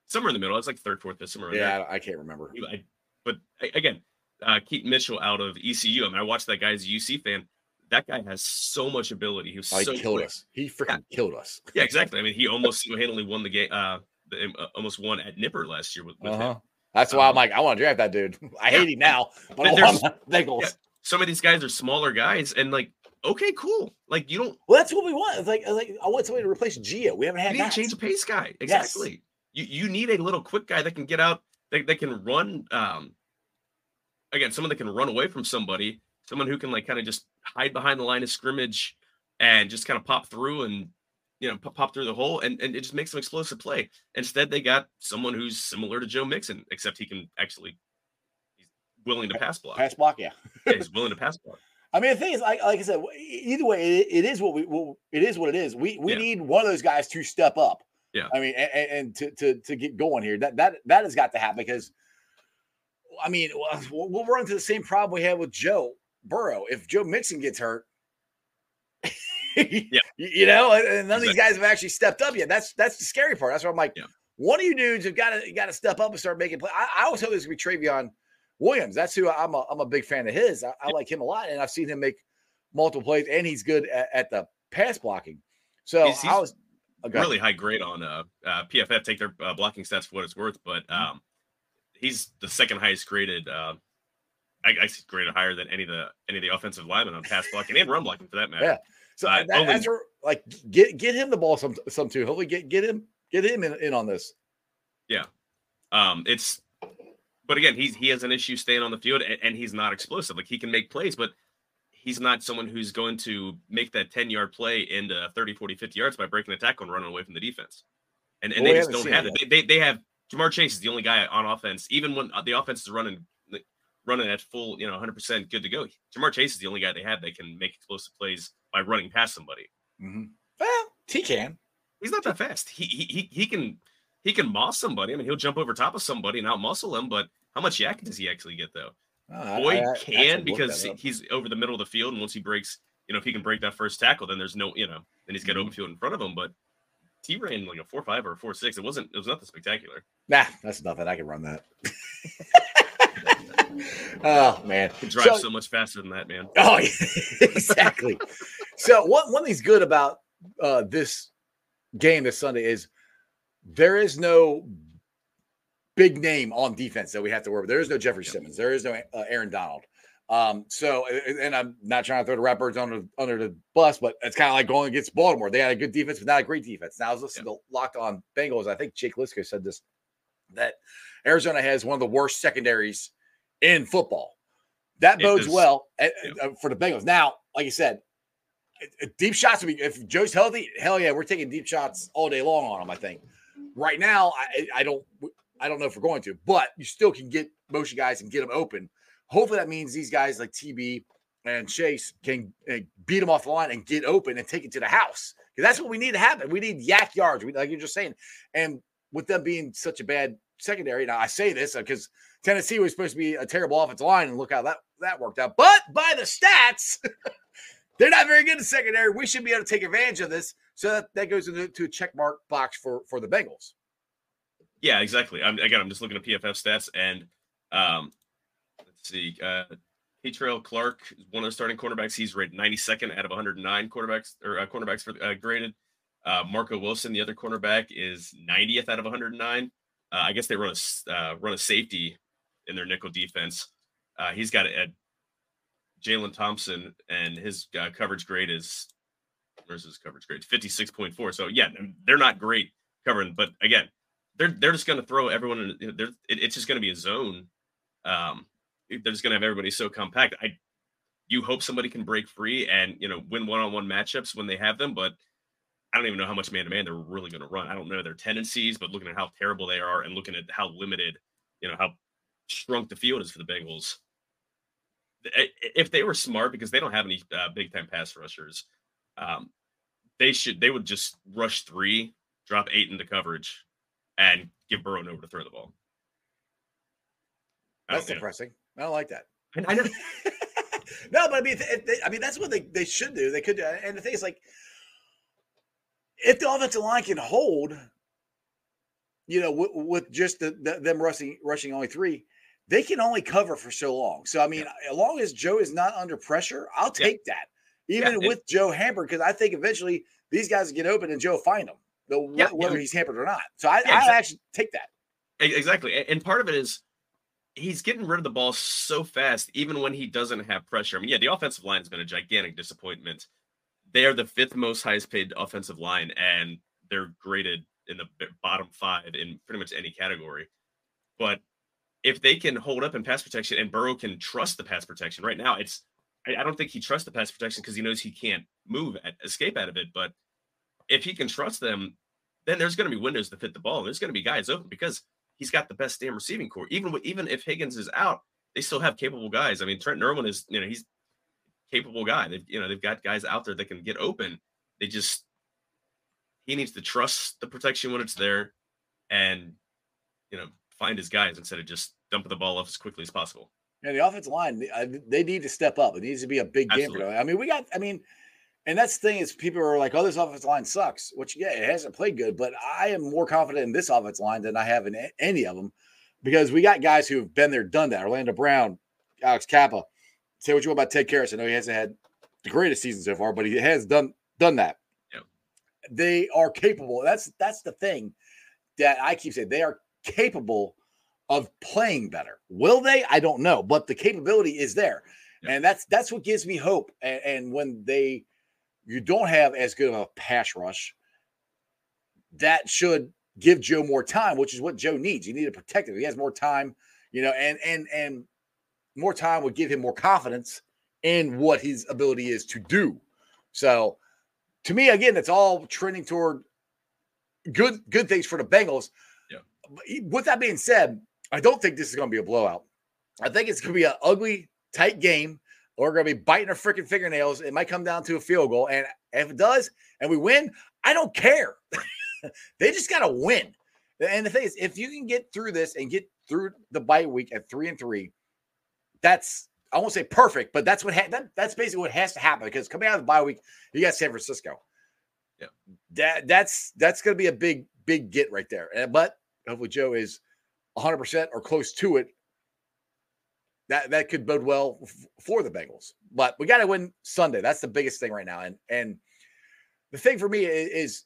somewhere in the middle. It's like third, fourth, fifth, somewhere. in there. yeah, I, can't remember. I- but again, uh, Mitchell out of ECU. I mean, I watched that guy as a UC fan. That guy has so much ability. He was Oh, he so killed quick. us. He freaking killed us. Yeah, exactly. I mean, he almost single-handedly won the game. Uh, the, uh, almost won at Nippert last year with, with him. Uh-huh. That's why I'm Um, like, I want to draft that dude. I hate him now, but But there's- yeah. Some of these guys are smaller guys, and like, okay, cool. Like, you don't Well, that's what we want. It's like, like I want somebody to replace Gio. We haven't had need a that. change of pace guy. Exactly. You you need a little quick guy that can get out, that, that can run. Um, again, someone that can run away from somebody, someone who can like kind of just hide behind the line of scrimmage and just kind of pop through and you know pop, pop through the hole and, and it just makes some explosive play. Instead, they got someone who's similar to Joe Mixon, except he can actually he's willing to pass block. Pass block, yeah. Yeah, he's willing to pass block. I mean, the thing is, like, like I said, either way, it, it is what we, what, it is what it is. We we Yeah. need one of those guys to step up. Yeah. I mean, and, and to, to to get going here, that that that has got to happen because, I mean, we'll, we'll run into the same problem we had with Joe Burrow. If Joe Mixon gets hurt, Yeah. you, know, and, none of these guys have actually stepped up yet. That's that's the scary part. That's why I'm like, Yeah. one of you dudes have got to got to step up and start making play. I, I always hope this would be Trayveon Williams. That's who I'm a I'm a big fan of his. I, I like him a lot, and I've seen him make multiple plays, and he's good at, at the pass blocking. So He's- he's I was really high grade on uh, uh PFF. Take their uh, blocking stats for what it's worth, but Mm-hmm. um, he's the second highest graded. Uh, I, I see graded higher than any of the any of the offensive linemen on pass blocking and run blocking for that matter. Yeah. So Uh, that, only- that's like get get him the ball some some too. Hopefully get get him get him in, in on this. Yeah. Um, it's but again, he's he has an issue staying on the field and, and he's not explosive. Like he can make plays, but he's not someone who's going to make that 10 yard play into 30, 40, 50 yards by breaking the tackle and running away from the defense. And, and Well, they just don't have it it. They, they, they have Ja'Marr Chase is the only guy on offense, even when uh, the offense is running running at full, you know, 100% good to go. Ja'Marr Chase is the only guy they have that can make explosive plays by running past somebody. Well, he can. He's not that fast. He he he, he can he can moss somebody. I mean, he'll jump over top of somebody and out muscle him, but how much YAC does he actually get though? I- Boyd I- I can because he's over the middle of the field, and once he breaks, you know, if he can break that first tackle, then there's no, you know, then he's got Mhm. open field in front of him. But he ran like a four five or a four six. It wasn't. It was nothing spectacular. Nah, that's nothing. I can run that. oh man, He can drive So- so, much faster than that, man. Oh, yeah, exactly. so one one thing's good about uh, this game this Sunday is there is no big name on defense that we have to worry with. There is no Jeffery. Simmons. There is no uh, Aaron Donald. Um, so and- I'm not trying to throw the Ratbirds under under the bus, but it's kind of like going against Baltimore. They had a good defense, but not a great defense. Now I was listening to Locked On Bengals. I think Jake Liscow said this that Arizona has one of the worst secondaries in football. That bodes well uh, Yeah. uh, for the Bengals. Now, like you said, deep shots would be if Joe's healthy. Hell yeah, we're taking deep shots all day long on him. I think. Right now, I, I don't I don't know if we're going to, but you still can get motion guys and get them open. Hopefully, that means these guys like TB and Chase can uh, beat them off the line and get open and take it to the house because that's what we need to happen. We need YAC yards, like you're just saying. And with them being such a bad secondary, now I say this because Tennessee was supposed to be a terrible offensive line, and look how that that worked out. But by the stats, they're not very good in secondary. We should be able to take advantage of this. So that, that goes into to a check mark box for for the Bengals. Yeah, exactly. I'm again. I'm just looking at PFF stats, and um, let's see. Uh, Kei'Trel Clark is one of the starting cornerbacks. He's rated 92nd out of 109 quarterbacks or uh, cornerbacks for uh, graded. Uh, Marco Wilson, the other cornerback, is 90th out of 109. Uh, I guess they run a uh, run a safety in their nickel defense. Uh, he's got a, Jalen Thompson, and his uh, coverage grade is where's his coverage grade? 56.4. So yeah, they're not great covering, but again, they're they're just going to throw everyone in. It, it's just going to be a zone. Um, they're just going to have everybody so compact. I you hope somebody can break free and you know win one on one matchups when they have them, but I don't even know how much man to man they're really going to run. I don't know their tendencies, but looking at how terrible they are and looking at how limited, you know, how shrunk the field is for the Bengals. If they were smart, because they don't have any uh, big time pass rushers, um, they should they would just rush three, drop eight into coverage, and give Burrow nowhere to throw the ball. That's depressing. I don't like that. I know. no, but I mean, if they, I mean, that's what they, they should do. They could do. And the thing is, like, if the offensive line can hold, you know, with, with just the, the, them rushing rushing only three, they can only cover for so long. So I mean, yeah. as long as Joe is not under pressure, I'll take yeah. that, even yeah. with Joe hampered, because I think eventually these guys get open and Joe find them, whether he's hampered or not. So I, I actually take that. Exactly, and part of it is he's getting rid of the ball so fast, even when he doesn't have pressure. I mean, yeah, the offensive line has been a gigantic disappointment. They are the fifth most highest paid offensive line, and they're graded in the bottom five in pretty much any category. But if they can hold up in pass protection and Burrow can trust the pass protection right now, it's I, I don't think he trusts the pass protection because he knows he can't move at, escape out of it. But if he can trust them, then there's going to be windows to fit the ball. There's going to be guys open because he's got the best damn receiving corps. Even with, even if Higgins is out, they still have capable guys. I mean, Trent Irwin is you know he's capable guy. They've you know they've got guys out there that can get open. They just he needs to trust the protection when it's there, and you know find his guys instead of just dumping the ball off as quickly as possible. Yeah, the offensive line they need to step up. It needs to be a big Absolutely. game. I mean, we got. I mean, and that's the thing is people are like, "Oh, this offensive line sucks," which yeah, it hasn't played good. But I am more confident in this offensive line than I have in any of them because we got guys who have been there, done that. Orlando Brown, Alex Cappa. Say what you want about Ted Karras. I know he hasn't had the greatest season so far, but he has done done that. Yep. They are capable. That's that's the thing that I keep saying. They are capable of playing better. Will they? I don't know, but the capability is there, yep. and that's that's what gives me hope. And, and when they you don't have as good of a pass rush, that should give Joe more time, which is what Joe needs. You need to protect him. He has more time, you know, and and and more time would give him more confidence in what his ability is to do. So to me, again, that's all trending toward good good things for the Bengals. Yeah. With that being said, I don't think this is going to be a blowout. I think it's going to be an ugly, tight game or we're going to be biting our freaking fingernails. It might come down to a field goal. And if it does and we win, I don't care. they just got to win. And the thing is, if you can get through this and get through the bye week at three and three, that's I won't say perfect, but that's what ha- that, that's basically what has to happen because coming out of the bye week, you got San Francisco. Yeah, that that's that's going to be a big big get right there. But hopefully Joe is 100 percent or close to it that that could bode well f- for the Bengals. But we got to win Sunday. That's the biggest thing right now. And and the thing for me is, is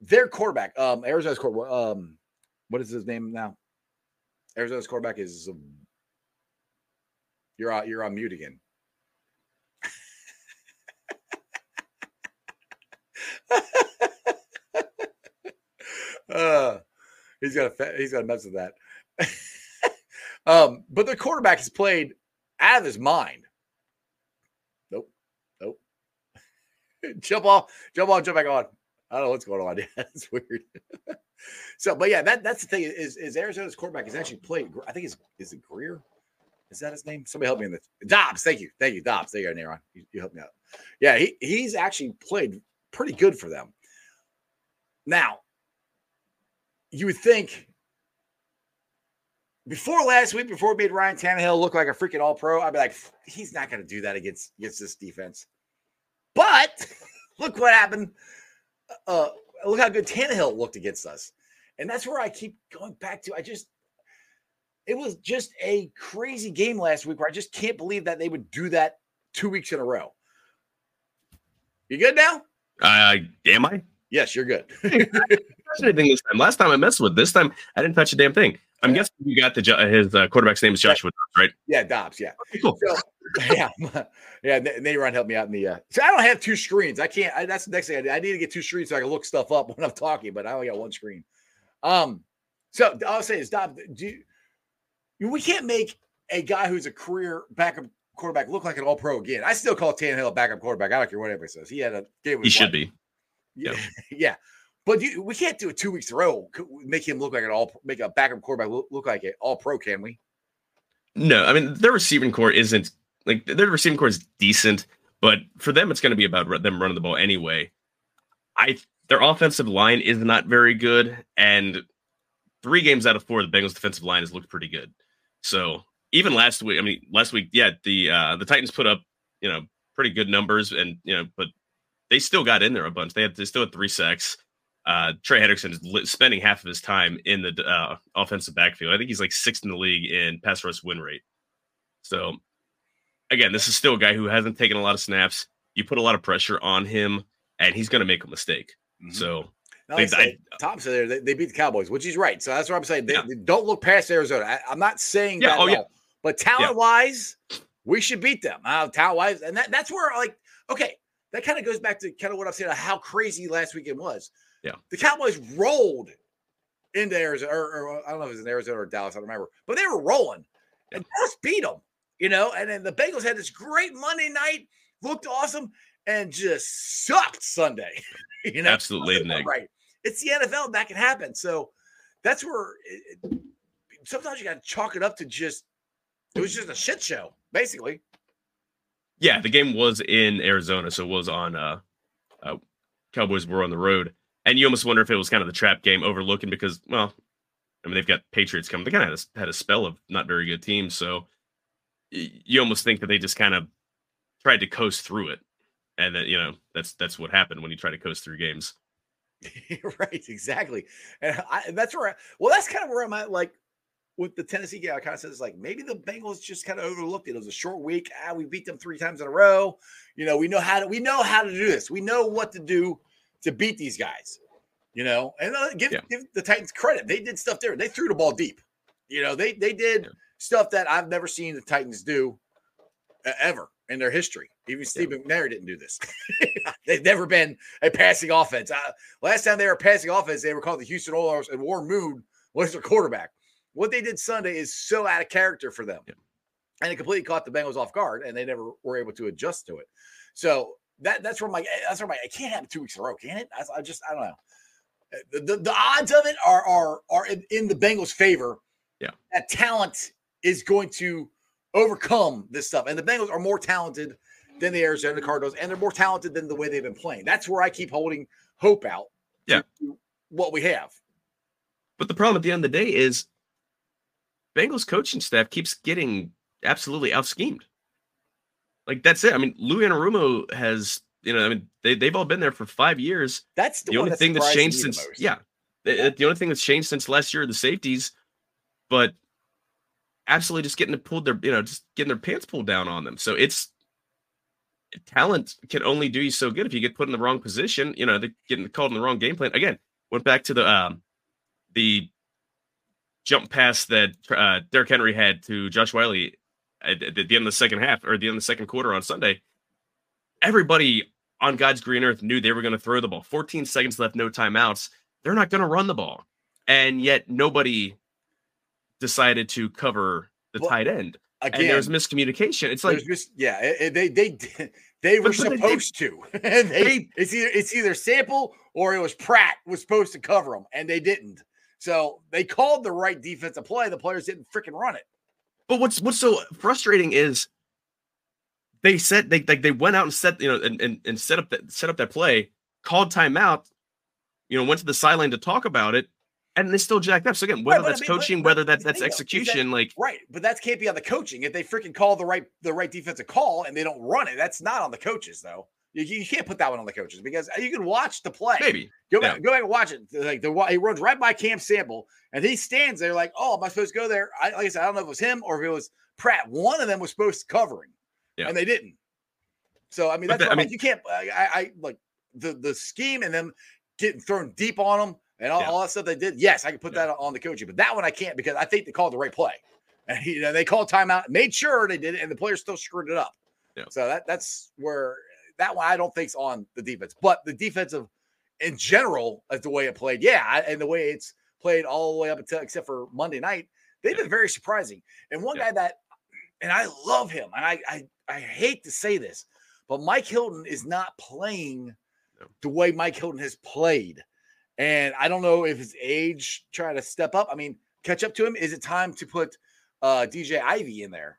their quarterback, um, Arizona's quarterback, um, what is his name now? Arizona's quarterback is um, you're on you're on mute again. uh, he's got he's got a mess with that. Um, but the quarterback has played out of his mind. Nope. Nope. jump off, jump on, jump back on. I don't know what's going on. That's weird. so, but yeah, that that's the thing is is Arizona's quarterback has actually played. I think is is it Greer? Is that his name? Somebody help me in the Dobbs. Thank you, thank you, Dobbs. There you go, Aaron. You, you helped me out. Yeah, he he's actually played pretty good for them. Now, you would think before last week, before we made Ryan Tannehill look like a freaking all pro, I'd be like, he's not going to do that against, against this defense. But look what happened. Uh, look how good Tannehill looked against us. And that's where I keep going back to. I just, it was just a crazy game last week where I just can't believe that they would do that two weeks in a row. You good now? Uh, am I? Yes, you're good. anything this time. Last time I messed with. This time I didn't touch a damn thing. I'm yeah. guessing you got the his uh, quarterback's name is Joshua Dobbs, right? Yeah, Dobbs. Yeah. Okay, cool. So, yeah, yeah. Nate helped me out in the. Uh, so I don't have two screens. I can't. I, that's the next thing I. I need to get two screens so I can look stuff up when I'm talking. But I only got one screen. Um. So I'll say is Dobbs. Do you, we can't make a guy who's a career backup quarterback look like an All Pro again? I still call Tannehill a backup quarterback. I don't care what anybody says. He had a game. He should be. Yeah. yeah. But you, we can't do it two weeks a row. Make him look like an all, make a backup quarterback look, look like an all pro, can we? No, I mean their receiving corps isn't like their receiving corps is decent, but for them it's going to be about them running the ball anyway. I their offensive line is not very good, and three games out of four, the Bengals' defensive line has looked pretty good. So even last week, I mean, last week, yeah, the uh the Titans put up, you know, pretty good numbers, and you know, but they still got in there a bunch. They had they still had three sacks. Uh, Trey Hendrickson is spending half of his time in the uh, offensive backfield. I think he's like sixth in the league in pass rush win rate. So, again, this is still a guy who hasn't taken a lot of snaps. You put a lot of pressure on him, and he's going to make a mistake. Mm-hmm. So, now, I, Tom said there they, they, beat the Cowboys, which he's right. So that's what I'm saying. They, yeah. they don't look past Arizona. I, am not saying yeah, that, oh, yeah. but talent wise, we should beat them. Uh, talent wise, and that, that's where like okay, that kind of goes back to kind of what I'm saying how crazy last weekend was. Yeah. The Cowboys rolled into Arizona, or, or, I don't know if it was in Arizona or Dallas, I don't remember, but they were rolling and Dallas beat them, you know. And then the Bengals had this great Monday night, looked awesome, and just sucked Sunday. you know, absolutely right. It's the NFL, that can happen. So that's where it, sometimes you got to chalk it up to just it was just a shit show, basically. Yeah, the game was in Arizona, so it was on. uh, uh Cowboys were on the road and you almost wonder if it was kind of the trap game overlooking because, well, I mean, they've got Patriots coming. They kind of had a, spell of not very good teams. So you almost think that they just kind of tried to coast through it. And that, you know, that's that's what happened when you try to coast through games. right, exactly. And, I, that's where, I, well, that's kind of where I'm at. Like with the Tennessee game, I kind of said it's like maybe the Bengals just kind of overlooked it. It was a short week. Ah, we beat them three times in a row. You know, we know how to we know how to do this. We know what to do to beat these guys. You know, and uh, give yeah. give the Titans credit. They did stuff there. They threw the ball deep. You know, they they did yeah. stuff that I've never seen the Titans do uh, ever in their history. Even Steve yeah. McNair didn't do this. They've never been a passing offense. Uh, last time they were passing offense, they were called the Houston Oilers, and Warren Moon was their quarterback. What they did Sunday is so out of character for them, and it completely caught the Bengals off guard, and they never were able to adjust to it. So that that's where my that's where my it can't happen two weeks in a row, can it? I, I just I don't know. The, the, the, odds of it are are are in, in the Bengals' favor. Yeah, that talent is going to overcome this stuff, and the Bengals are more talented than the Arizona Cardinals, and they're more talented than the way they've been playing. That's where I keep holding hope out. Yeah, what we have. But the problem at the end of the day is Bengals coaching staff keeps getting absolutely out schemed. Like that's it. I mean, Lou Anarumo has, you know, I mean, they they've all been there for five years. That's the, the only thing that's changed since yeah, the, the only thing that's changed since last year are the safeties, but absolutely just getting pulled their, you know, just getting their pants pulled down on them. So it's talent can only do you so good if you get put in the wrong position. You know, they're getting called in the wrong game plan. Again, went back to the um the jump pass that uh, Derrick Henry had to Josh Whyle at, at, the end of the second half or the end of the second quarter on Sunday, everybody on God's green earth knew they were going to throw the ball. 14 seconds left, no timeouts. They're not going to run the ball. And yet nobody decided to cover the well, tight end. Again, and there's miscommunication. It's like, just, yeah, it, they, they, they were supposed they, to. and they, they, it's either, it's either Sample or it was Pratt was supposed to cover them and they didn't. So they called the right defensive play. The players didn't freaking run it. But what's what's so frustrating is they said they like they went out and set you know and, and, and set up that set up that play, called timeout, you know, went to the sideline to talk about it, and they still jacked up. So again, whether right, that's I mean, coaching, but, whether that, that's execution, that, like right, but that can't be on the coaching. If they freaking call the right the right defensive call and they don't run it, that's not on the coaches though. You, you can't put that one on the coaches because uh, you can watch the play. Maybe go back, yeah. go back and watch it. Like the he runs right by Cam Sample, and he stands there like, "Oh, am I supposed to go there?" I, like I said, I don't know if it was him or if it was Pratt. One of them was supposed to cover him, yeah. and they didn't. So I mean, that's I mean, you can't. Uh, I, I, like the the scheme and them getting thrown deep on them and all, yeah. all that stuff they did. Yes, I can put that on the coaching, but that one I can't because I think they called the right play, and you know they called timeout, made sure they did it, and the players still screwed it up. Yeah. So that that's where that one I don't think's on the defense, but the defensive in general, as the way it played, yeah, and the way it's played all the way up until except for Monday night, they've been very surprising. And one guy that, and I love him, and I I I hate to say this, but Mike Hilton is not playing the way Mike Hilton has played. And I don't know if his age trying to step up. I mean, catch up to him. Is it time to put uh, DJ Ivey in there?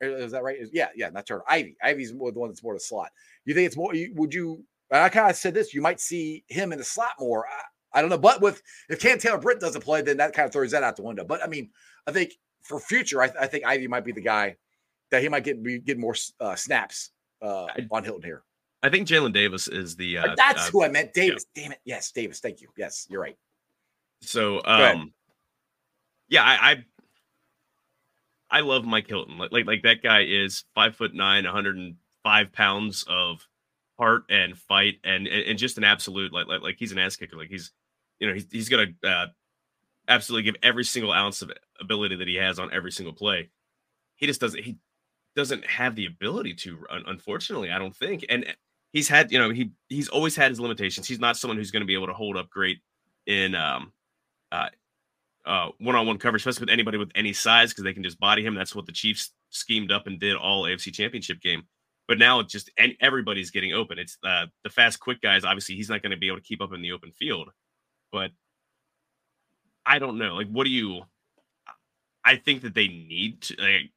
Is that right? Yeah, yeah, not Turner. Ivey. Ivey's more the one that's more the slot. You think it's more? Would you? I kind of said this. You might see him in the slot more. I, I don't know, but with if Cam Taylor Britt doesn't play, then that kind of throws that out the window. But I mean, I think for future, I, I, think Ivey might be the guy that he might get be, get more uh, snaps uh, on Hilton here. I think Jalen Davis is the. Uh, that's uh, who I meant. Davis. Yeah. Damn it. Yes, Davis. Thank you. Yes, you're right. So, um, yeah, I, I, I love Mike Hilton. Like, like, like that guy is five foot nine, 105 pounds of heart and fight, and and, just an absolute like, like like he's an ass kicker. Like he's, you know, he's he's gonna uh, absolutely give every single ounce of ability that he has on every single play. He just doesn't. He doesn't have the ability to. Unfortunately, I don't think. And he's had, you know, he he's always had his limitations. He's not someone who's going to be able to hold up great in um uh uh one-on-one coverage, especially with anybody with any size, because they can just body him. That's what the Chiefs schemed up and did all AFC Championship game. But now it's just and everybody's getting open. It's uh the fast, quick guys. Obviously, he's not going to be able to keep up in the open field. But I don't know. Like, what do you? I think that they need to. Like,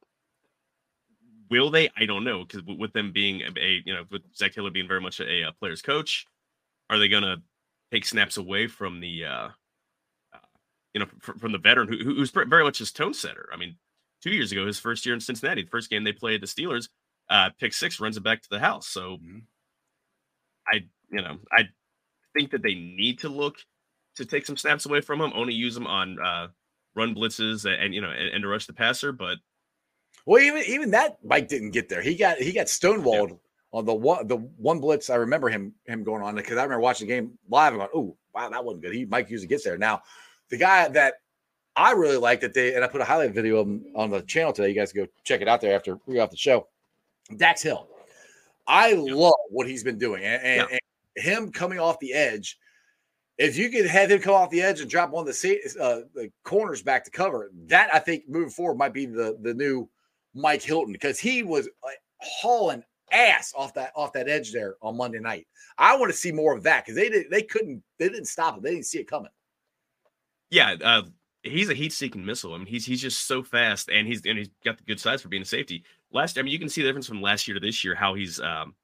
will they? I don't know because with them being a, you know with Zac Taylor being very much a, a player's coach, are they gonna take snaps away from the uh you know from, from the veteran who, who's very much his tone setter? I mean, two years ago, his first year in Cincinnati, the first game they played the Steelers, uh, pick six runs it back to the house. So mm-hmm. I you know I think that they need to look to take some snaps away from him, only use them on uh, run blitzes and, and you know and, and, to rush the passer, but well, even even that Mike didn't get there. He got he got stonewalled yeah. on the one the one blitz. I remember him him going on because I remember watching the game live and going, "Oh, wow, that wasn't good." He Mike usually gets there. Now, the guy that I really like that they and I put a highlight video of him on the channel today. You guys go check it out there after we off the show. Dax Hill. I yeah. love what he's been doing and, and, yeah. and, him coming off the edge. If you could have him come off the edge and drop one of the uh, the corners back to cover, that I think moving forward might be the the new Mike Hilton because he was like hauling ass off that off that edge there on Monday night. I want to see more of that because they did they couldn't they didn't stop it. They didn't see it coming. Yeah, uh, he's a heat-seeking missile. I mean, he's he's just so fast and he's and he's got the good size for being a safety. Last, I mean, you can see the difference from last year to this year how he's um,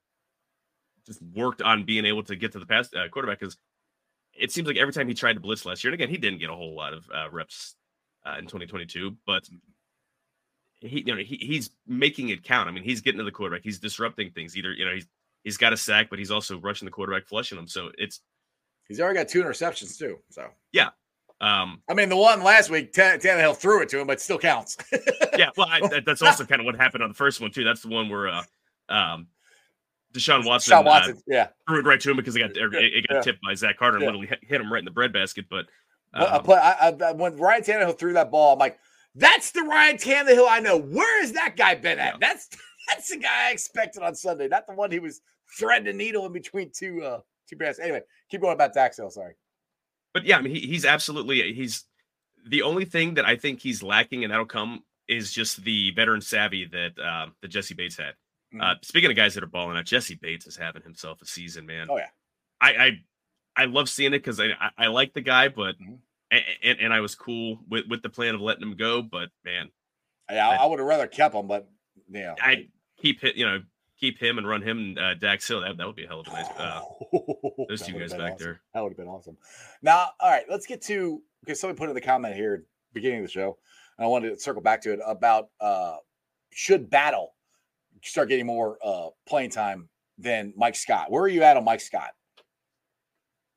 just worked on being able to get to the pass uh, quarterback because it seems like every time he tried to blitz last year, and again, he didn't get a whole lot of uh, reps uh, in 2022, but he you know he, he's making it count. I mean, he's getting to the quarterback, he's disrupting things. Either you know he's he's got a sack, but he's also rushing the quarterback, flushing him. So it's he's already got two interceptions too. So yeah. Um, I mean, the one last week, T- Tannehill threw it to him, but still counts. yeah, well, I, that, that's also kind of what happened on the first one too. That's the one where uh, um, Deshaun Watson, Deshaun Watson uh, yeah, threw it right to him because it got it, it got yeah. tipped by Zach Carter and yeah. literally hit him right in the breadbasket. But um, I play, I, I, when Ryan Tannehill threw that ball, I'm like, that's the Ryan Tannehill I know. Where has that guy been at? Yeah. That's that's the guy I expected on Sunday, not the one he was threading a needle in between two uh two brass. Anyway, keep going about Dax Hill. Sorry, but yeah, I mean he, he's absolutely he's the only thing that I think he's lacking, and that'll come is just the veteran savvy that uh, that Jessie Bates had. Mm-hmm. Uh, speaking of guys that are balling out, Jessie Bates is having himself a season, man. Oh yeah, I I, I love seeing it because I, I, I like the guy, but mm-hmm and, and I was cool with, with the plan of letting him go. But man, yeah, I, I would have rather kept him. But yeah, I keep it. You know, keep him and run him and uh, Dax Hill. That, that would be a hell of a nice. Uh, those two guys back awesome. there. That would have been awesome. Now, all right, let's get to because somebody put in the comment here beginning of the show, and I wanted to circle back to it about uh, should Battle start getting more uh, playing time than Mike Scott. Where are you at on Mike Scott?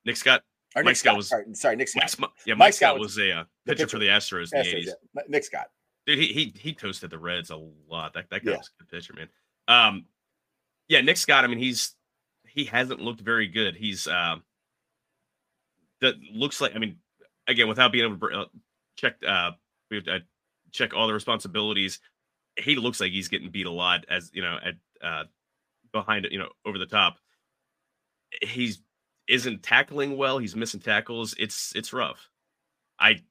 Nick Scott or Mike Nick Scott, Scott was sorry, sorry, Nick Scott. Mike, yeah, Mike, Mike Scott, Scott was, a uh, pitcher, pitcher, for the Astros in the 80s. Yeah. Nick Scott. Dude, he he he toasted the Reds a lot. That that guy yeah. was a good pitcher, man. Um, yeah, Nick Scott. I mean, he's he hasn't looked very good. He's um, that looks like. I mean, again, without being able to uh, check uh, we have to uh, check all the responsibilities. He looks like he's getting beat a lot as you know at uh behind you know, over the top. He's isn't tackling well. He's missing tackles. It's it's rough. I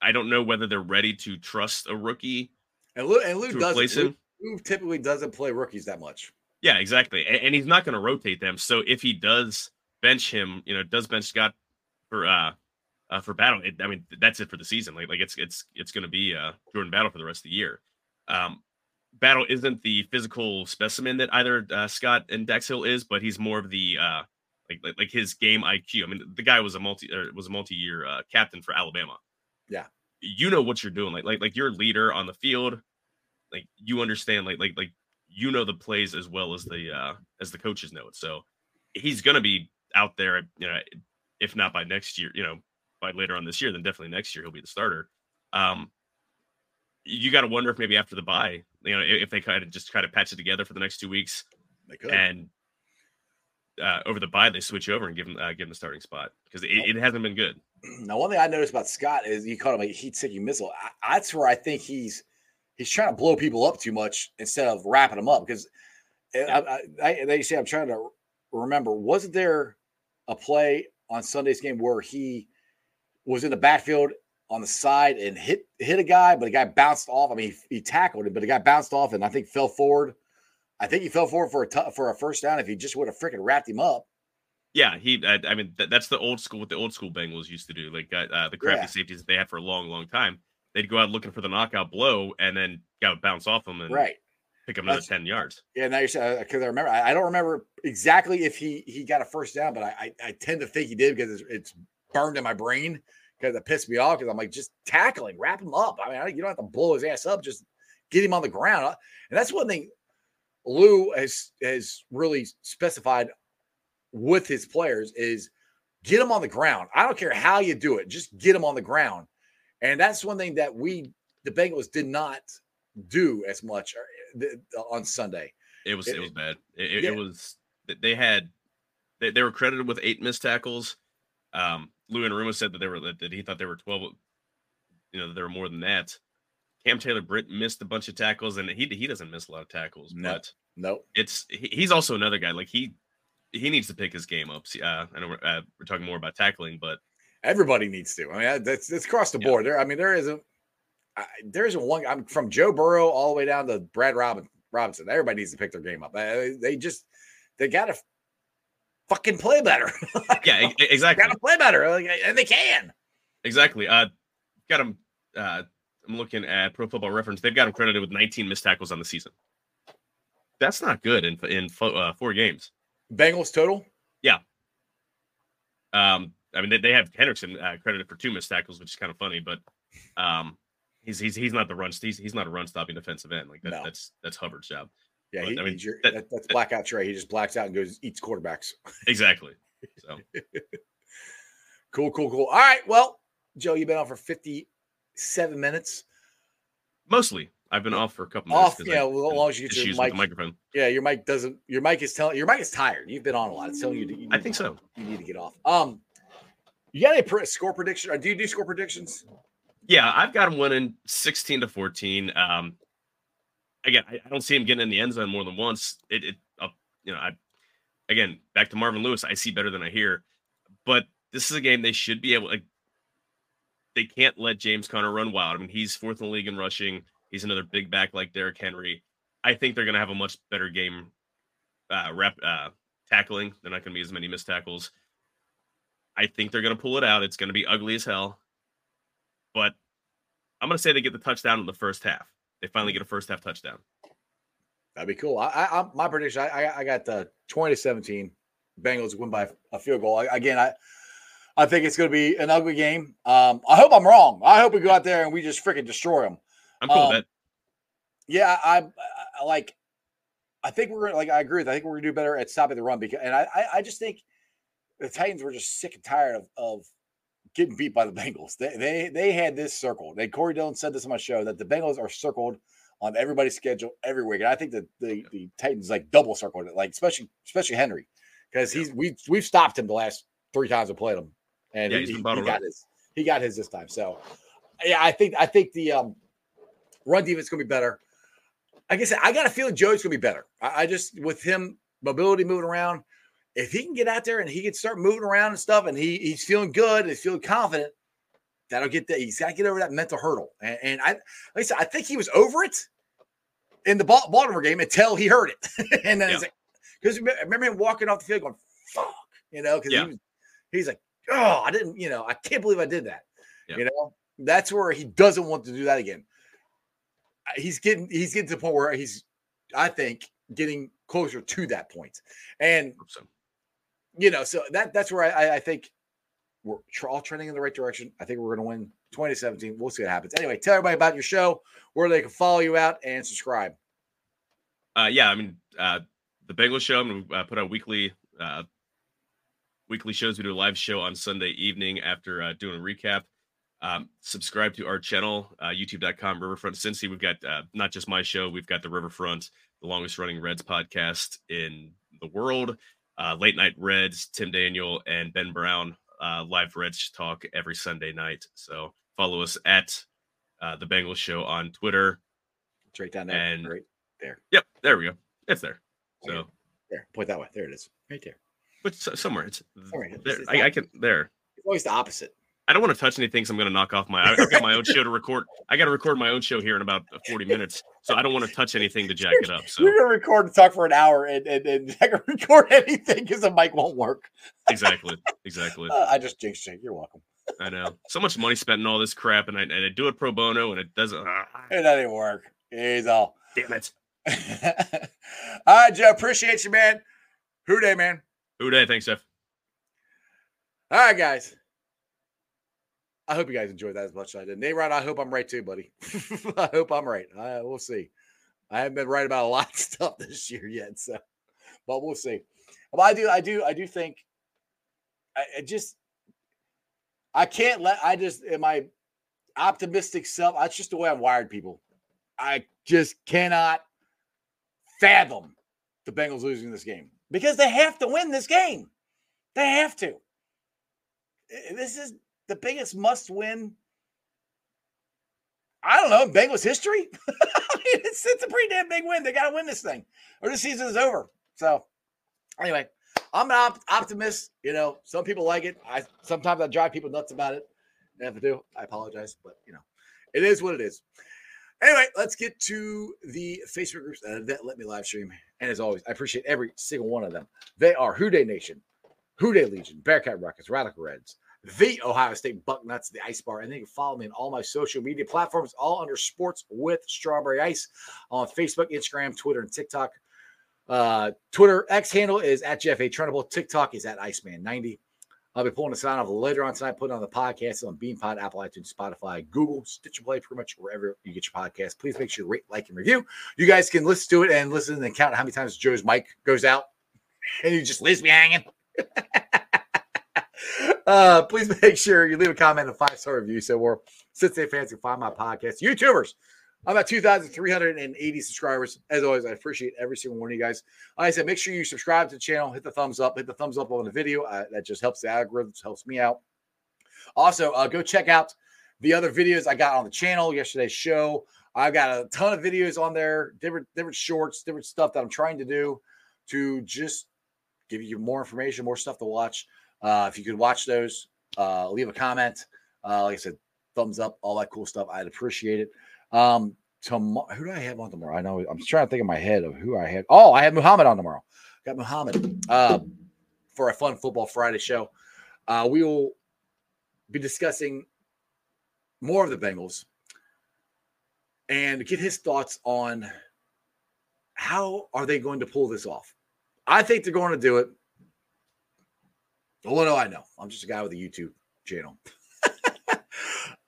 I don't know whether they're ready to trust a rookie. And Lou, and Lou doesn't. Lou, typically doesn't play rookies that much. Yeah, exactly. And, and he's not going to rotate them. So if he does bench him, you know, does bench Scott for uh, uh for battle, it, I mean, that's it for the season. Like like it's it's it's going to be uh Jordan Battle for the rest of the year. Um, Battle isn't the physical specimen that either uh, Scott and Dax Hill is, but he's more of the uh, like, like like his game IQ. I mean, the guy was a multi was a multi year uh, captain for Alabama. Yeah. you know what you're doing. Like like like you're a leader on the field. Like you understand. Like like like you know the plays as well as the uh as the coaches know it. So he's gonna be out there. You know, if not by next year, you know, by later on this year, then definitely next year he'll be the starter. Um, you got to wonder if maybe after the bye, you know, if they kind of just kind of patch it together for the next two weeks, and uh, over the bye they switch over and give him uh, give him the starting spot because it, it, hasn't been good. Now, one thing I noticed about Scott is you called him a heat-seeking missile. I, that's where I think he's he's trying to blow people up too much instead of wrapping them up because yeah. I, I, they say I'm trying to remember. Wasn't there a play on Sunday's game where he was in the backfield on the side and hit hit a guy, but the guy bounced off. I mean, he, he tackled him, but the guy bounced off and I think fell forward. I think he fell forward for a t- for a first down. If he just would have freaking wrapped him up. Yeah, he. I, I mean, th- that's the old school. What the old school Bengals used to do, like uh, uh the crappy yeah. safeties that they had for a long, long time. They'd go out looking for the knockout blow, and then guy would bounce off them and right pick up another ten yards. Yeah, now you're saying because I remember. I, I, don't remember exactly if he he got a first down, but I I, I tend to think he did because it's, it's burned in my brain because it pissed me off because I'm like, just tackling, wrap him up. I mean, you don't have to blow his ass up, just get him on the ground. Uh, and that's one thing Lou has has really specified with his players is get him on the ground. I don't care how you do it, just get him on the ground. And that's one thing that we the Bengals did not do as much uh, on Sunday. It was it, it was bad. It, yeah. it was they had they, they were credited with eight missed tackles. Um, Lou Anarumo said that they were that he thought they were twelve. You know, there were more than that. Cam Taylor Britt missed a bunch of tackles, and he he doesn't miss a lot of tackles. No, but no, it's he's also another guy. Like he he needs to pick his game up. Uh, I know we're, uh, we're talking more about tackling, but everybody needs to. I mean, that's that's across the board. There, I mean, there isn't I, there isn't one. I'm from Joe Burrow all the way down to Brad Robin, Robinson. Everybody needs to pick their game up. They, they just they got to fucking play better. yeah, exactly. Got to play better, and they can. Exactly. Uh, got them. Uh, I'm looking at Pro Football Reference. They've got him credited with 19 missed tackles on the season. That's not good in in uh, four games. Bengals total. Yeah. Um, I mean they, they have Hendrickson uh, credited for two missed tackles, which is kind of funny, but um, he's he's he's not the run he's he's not a run stopping defensive end like that, no. that's that's Hubbard's job. Yeah, but, he, I mean your, that, that's blackout Trey. He just blacks out and goes eats quarterbacks. Exactly. So cool, cool, cool. All right. Well, Joe, you've been on for 57 minutes. Mostly. I've been off for a couple minutes. Off, yeah. I, well, as long as you get your mic, microphone. Yeah, your mic doesn't. Your mic is telling. Your mic is tired. You've been on a lot. It's telling you. To, you I think so. You need to get off. Um, you got any score prediction? Do you do score predictions? Yeah, I've got him winning 16 to 14. Um, again, I, I, don't see him getting in the end zone more than once. It, it uh, you know, I again back to Marvin Lewis. I see better than I hear, but this is a game they should be able. Like, they can't let James Conner run wild. I mean, he's fourth in the league in rushing. He's another big back like Derrick Henry. I think they're going to have a much better game uh, rep uh, tackling. They're not going to be as many missed tackles. I think they're going to pull it out. It's going to be ugly as hell, but I'm going to say they get the touchdown in the first half. They finally get a first half touchdown. That'd be cool. I, I my prediction. I, I got the 20 to 17. Bengals win by a field goal. I, again, I I think it's going to be an ugly game. Um, I hope I'm wrong. I hope we go out there and we just freaking destroy them. I'm cool um, with that. Yeah, I, I, like. I think we're like I agree with. I think we're gonna do better at stopping the run because, and I, I, I just think the Titans were just sick and tired of, of getting beat by the Bengals. They they they had this circled. They Corey Dillon said this on my show that the Bengals are circled on everybody's schedule every week. And I think that the the Titans like double circled it, like especially especially Henry, because he's we we've stopped him the last three times we played him, and yeah, he, he got his he got his this time. So yeah, I think I think the um, run defense is gonna be better. Like I said, I got a feeling Joey's gonna be better. I, I just with him mobility moving around if he can get out there and he can start moving around and stuff, and he he's feeling good and he's feeling confident, that'll get that. He's got to get over that mental hurdle. And, and, I, like I said, I think he was over it in the Baltimore game until he heard it, and then yeah. it's like, because remember him walking off the field going, "Fuck," you know, because yeah. he was, he's like, "Oh, I didn't," you know, I can't believe I did that. Yeah. You know, that's where he doesn't want to do that again. He's getting he's getting to the point where he's, I think, getting closer to that point, and. So you know, so that that's where I, I think we're all trending in the right direction. I think we're going to win 2017. We'll see what happens. Anyway, tell everybody about your show, where they can follow you out and subscribe. Uh, yeah, I mean, uh, the Bengals show. I'm gonna uh, put out weekly uh, weekly shows. We do a live show on Sunday evening after uh, doing a recap. Um, subscribe to our channel, uh, youtube.com, Riverfront Cincy. We've got uh, not just my show, we've got the Riverfront, the longest running Reds podcast in the world. Uh, Late Night Reds, Tim Daniel, and Ben Brown uh, live Reds talk every Sunday night. So follow us at uh, the Bengals Show on Twitter. It's right down there. And- right there. Yep, there we go. It's there. So, There. Point that way. There it is. Right there. but somewhere it's it's- there. it's I, I can there. It's always the opposite. I don't want to touch anything, so I'm going to knock off my. I've got my own show to record. I got to record my own show here in about 40 minutes, so I don't want to touch anything to jack it up. So You're going to record and talk for an hour and, and, and I can record anything because the mic won't work. exactly, exactly. Uh, I just jinxed you. You're welcome. I know so much money spent in all this crap, and I, and I do it pro bono, and it doesn't. ah, It doesn't work. He's all. damn it! all right, Joe. Appreciate you, man. Who Dey, man. Who Dey? Thanks, Jeff. All right, guys. I hope you guys enjoyed that as much as I did. Nate Rod, I hope I'm right too, buddy. I hope I'm right. I, we'll see. I haven't been right about a lot of stuff this year yet, so but we'll see. But I do, I do, I do think I, I just I can't let I just in my optimistic self. That's just the way I'm wired, people. I just cannot fathom the Bengals losing this game because they have to win this game. They have to. This is the biggest must win. I don't know, Bengals history. I mean, it's, it's a pretty damn big win. They got to win this thing, or the season is over. So, anyway, I'm an op- optimist. You know, some people like it. I sometimes I drive people nuts about it. If I do, I apologize, but you know, it is what it is. Anyway, let's get to the Facebook groups uh, that let me live stream. And as always, I appreciate every single one of them. They are Who Dey Nation, Who Dey Legion, Bearcat Rockets, Radical Reds, the Ohio State Bucknuts, the Ice Bar, and then you can follow me on all my social media platforms, all under Sports with Strawberry Ice on Facebook, Instagram, Twitter, and TikTok. Uh, Twitter X handle is at Jeff A. Trunable. TikTok is at Iceman90. I'll be pulling a sign off later on tonight, putting on the podcast on BeanPod, Apple iTunes, Spotify, Google, Stitcher Play, pretty much wherever you get your podcast. Please make sure to rate, like, and review. You guys can listen to it and listen and count how many times Joe's mic goes out, and you just leaves me hanging. uh, please make sure you leave a comment and five star review so more Cincinnati fans can find my podcast. YouTubers, I'm at 2,380 subscribers. As always, I appreciate every single one of you guys. Like I said, make sure you subscribe to the channel, hit the thumbs up, hit the thumbs up on the video. That just helps the algorithms, helps me out. Also, uh, go check out the other videos I got on the channel. Yesterday's show, I've got a ton of videos on there, different different shorts, different stuff that I'm trying to do to just give you more information, more stuff to watch. Uh, if you could watch those, uh, leave a comment. Uh, like I said, thumbs up, all that cool stuff. I'd appreciate it. Um, tomorrow, who do I have on tomorrow? I know I'm trying to think in my head of who I had. Oh, I have Muhammad on tomorrow. Got Muhammad uh, for a fun football Friday show. Uh, we will be discussing more of the Bengals and get his thoughts on how are they going to pull this off. I think they're going to do it. What do I know? I'm just a guy with a YouTube channel.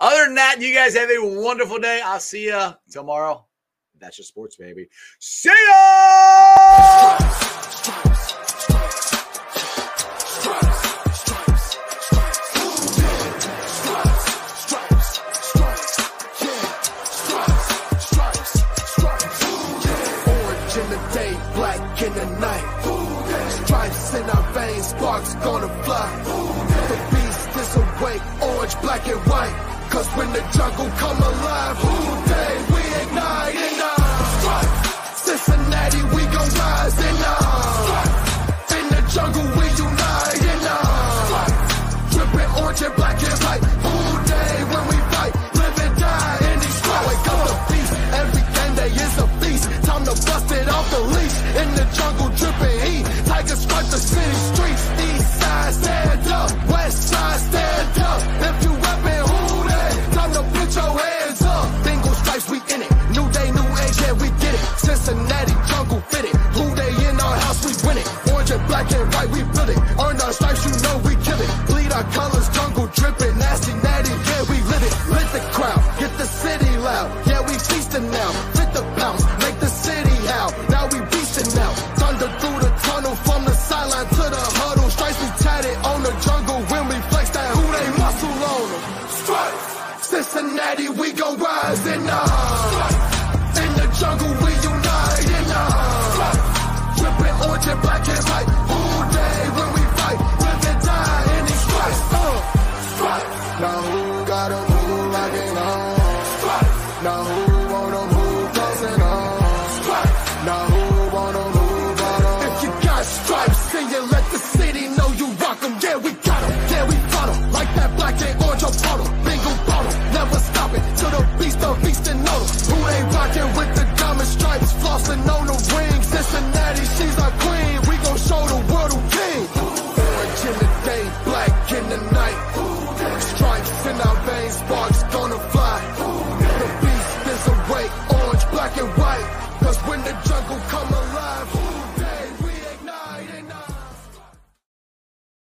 Other than that, you guys have a wonderful day. I'll see you tomorrow. That's just sports, baby. See ya! In the night. Stripes in our veins, sparks gonna fly. The beast is awake, orange, black and white. Cause when the jungle come alive, who dey we ignite and uh, Cincinnati, we gon' rise and uh, in the jungle we unite and uh, dripping orange and black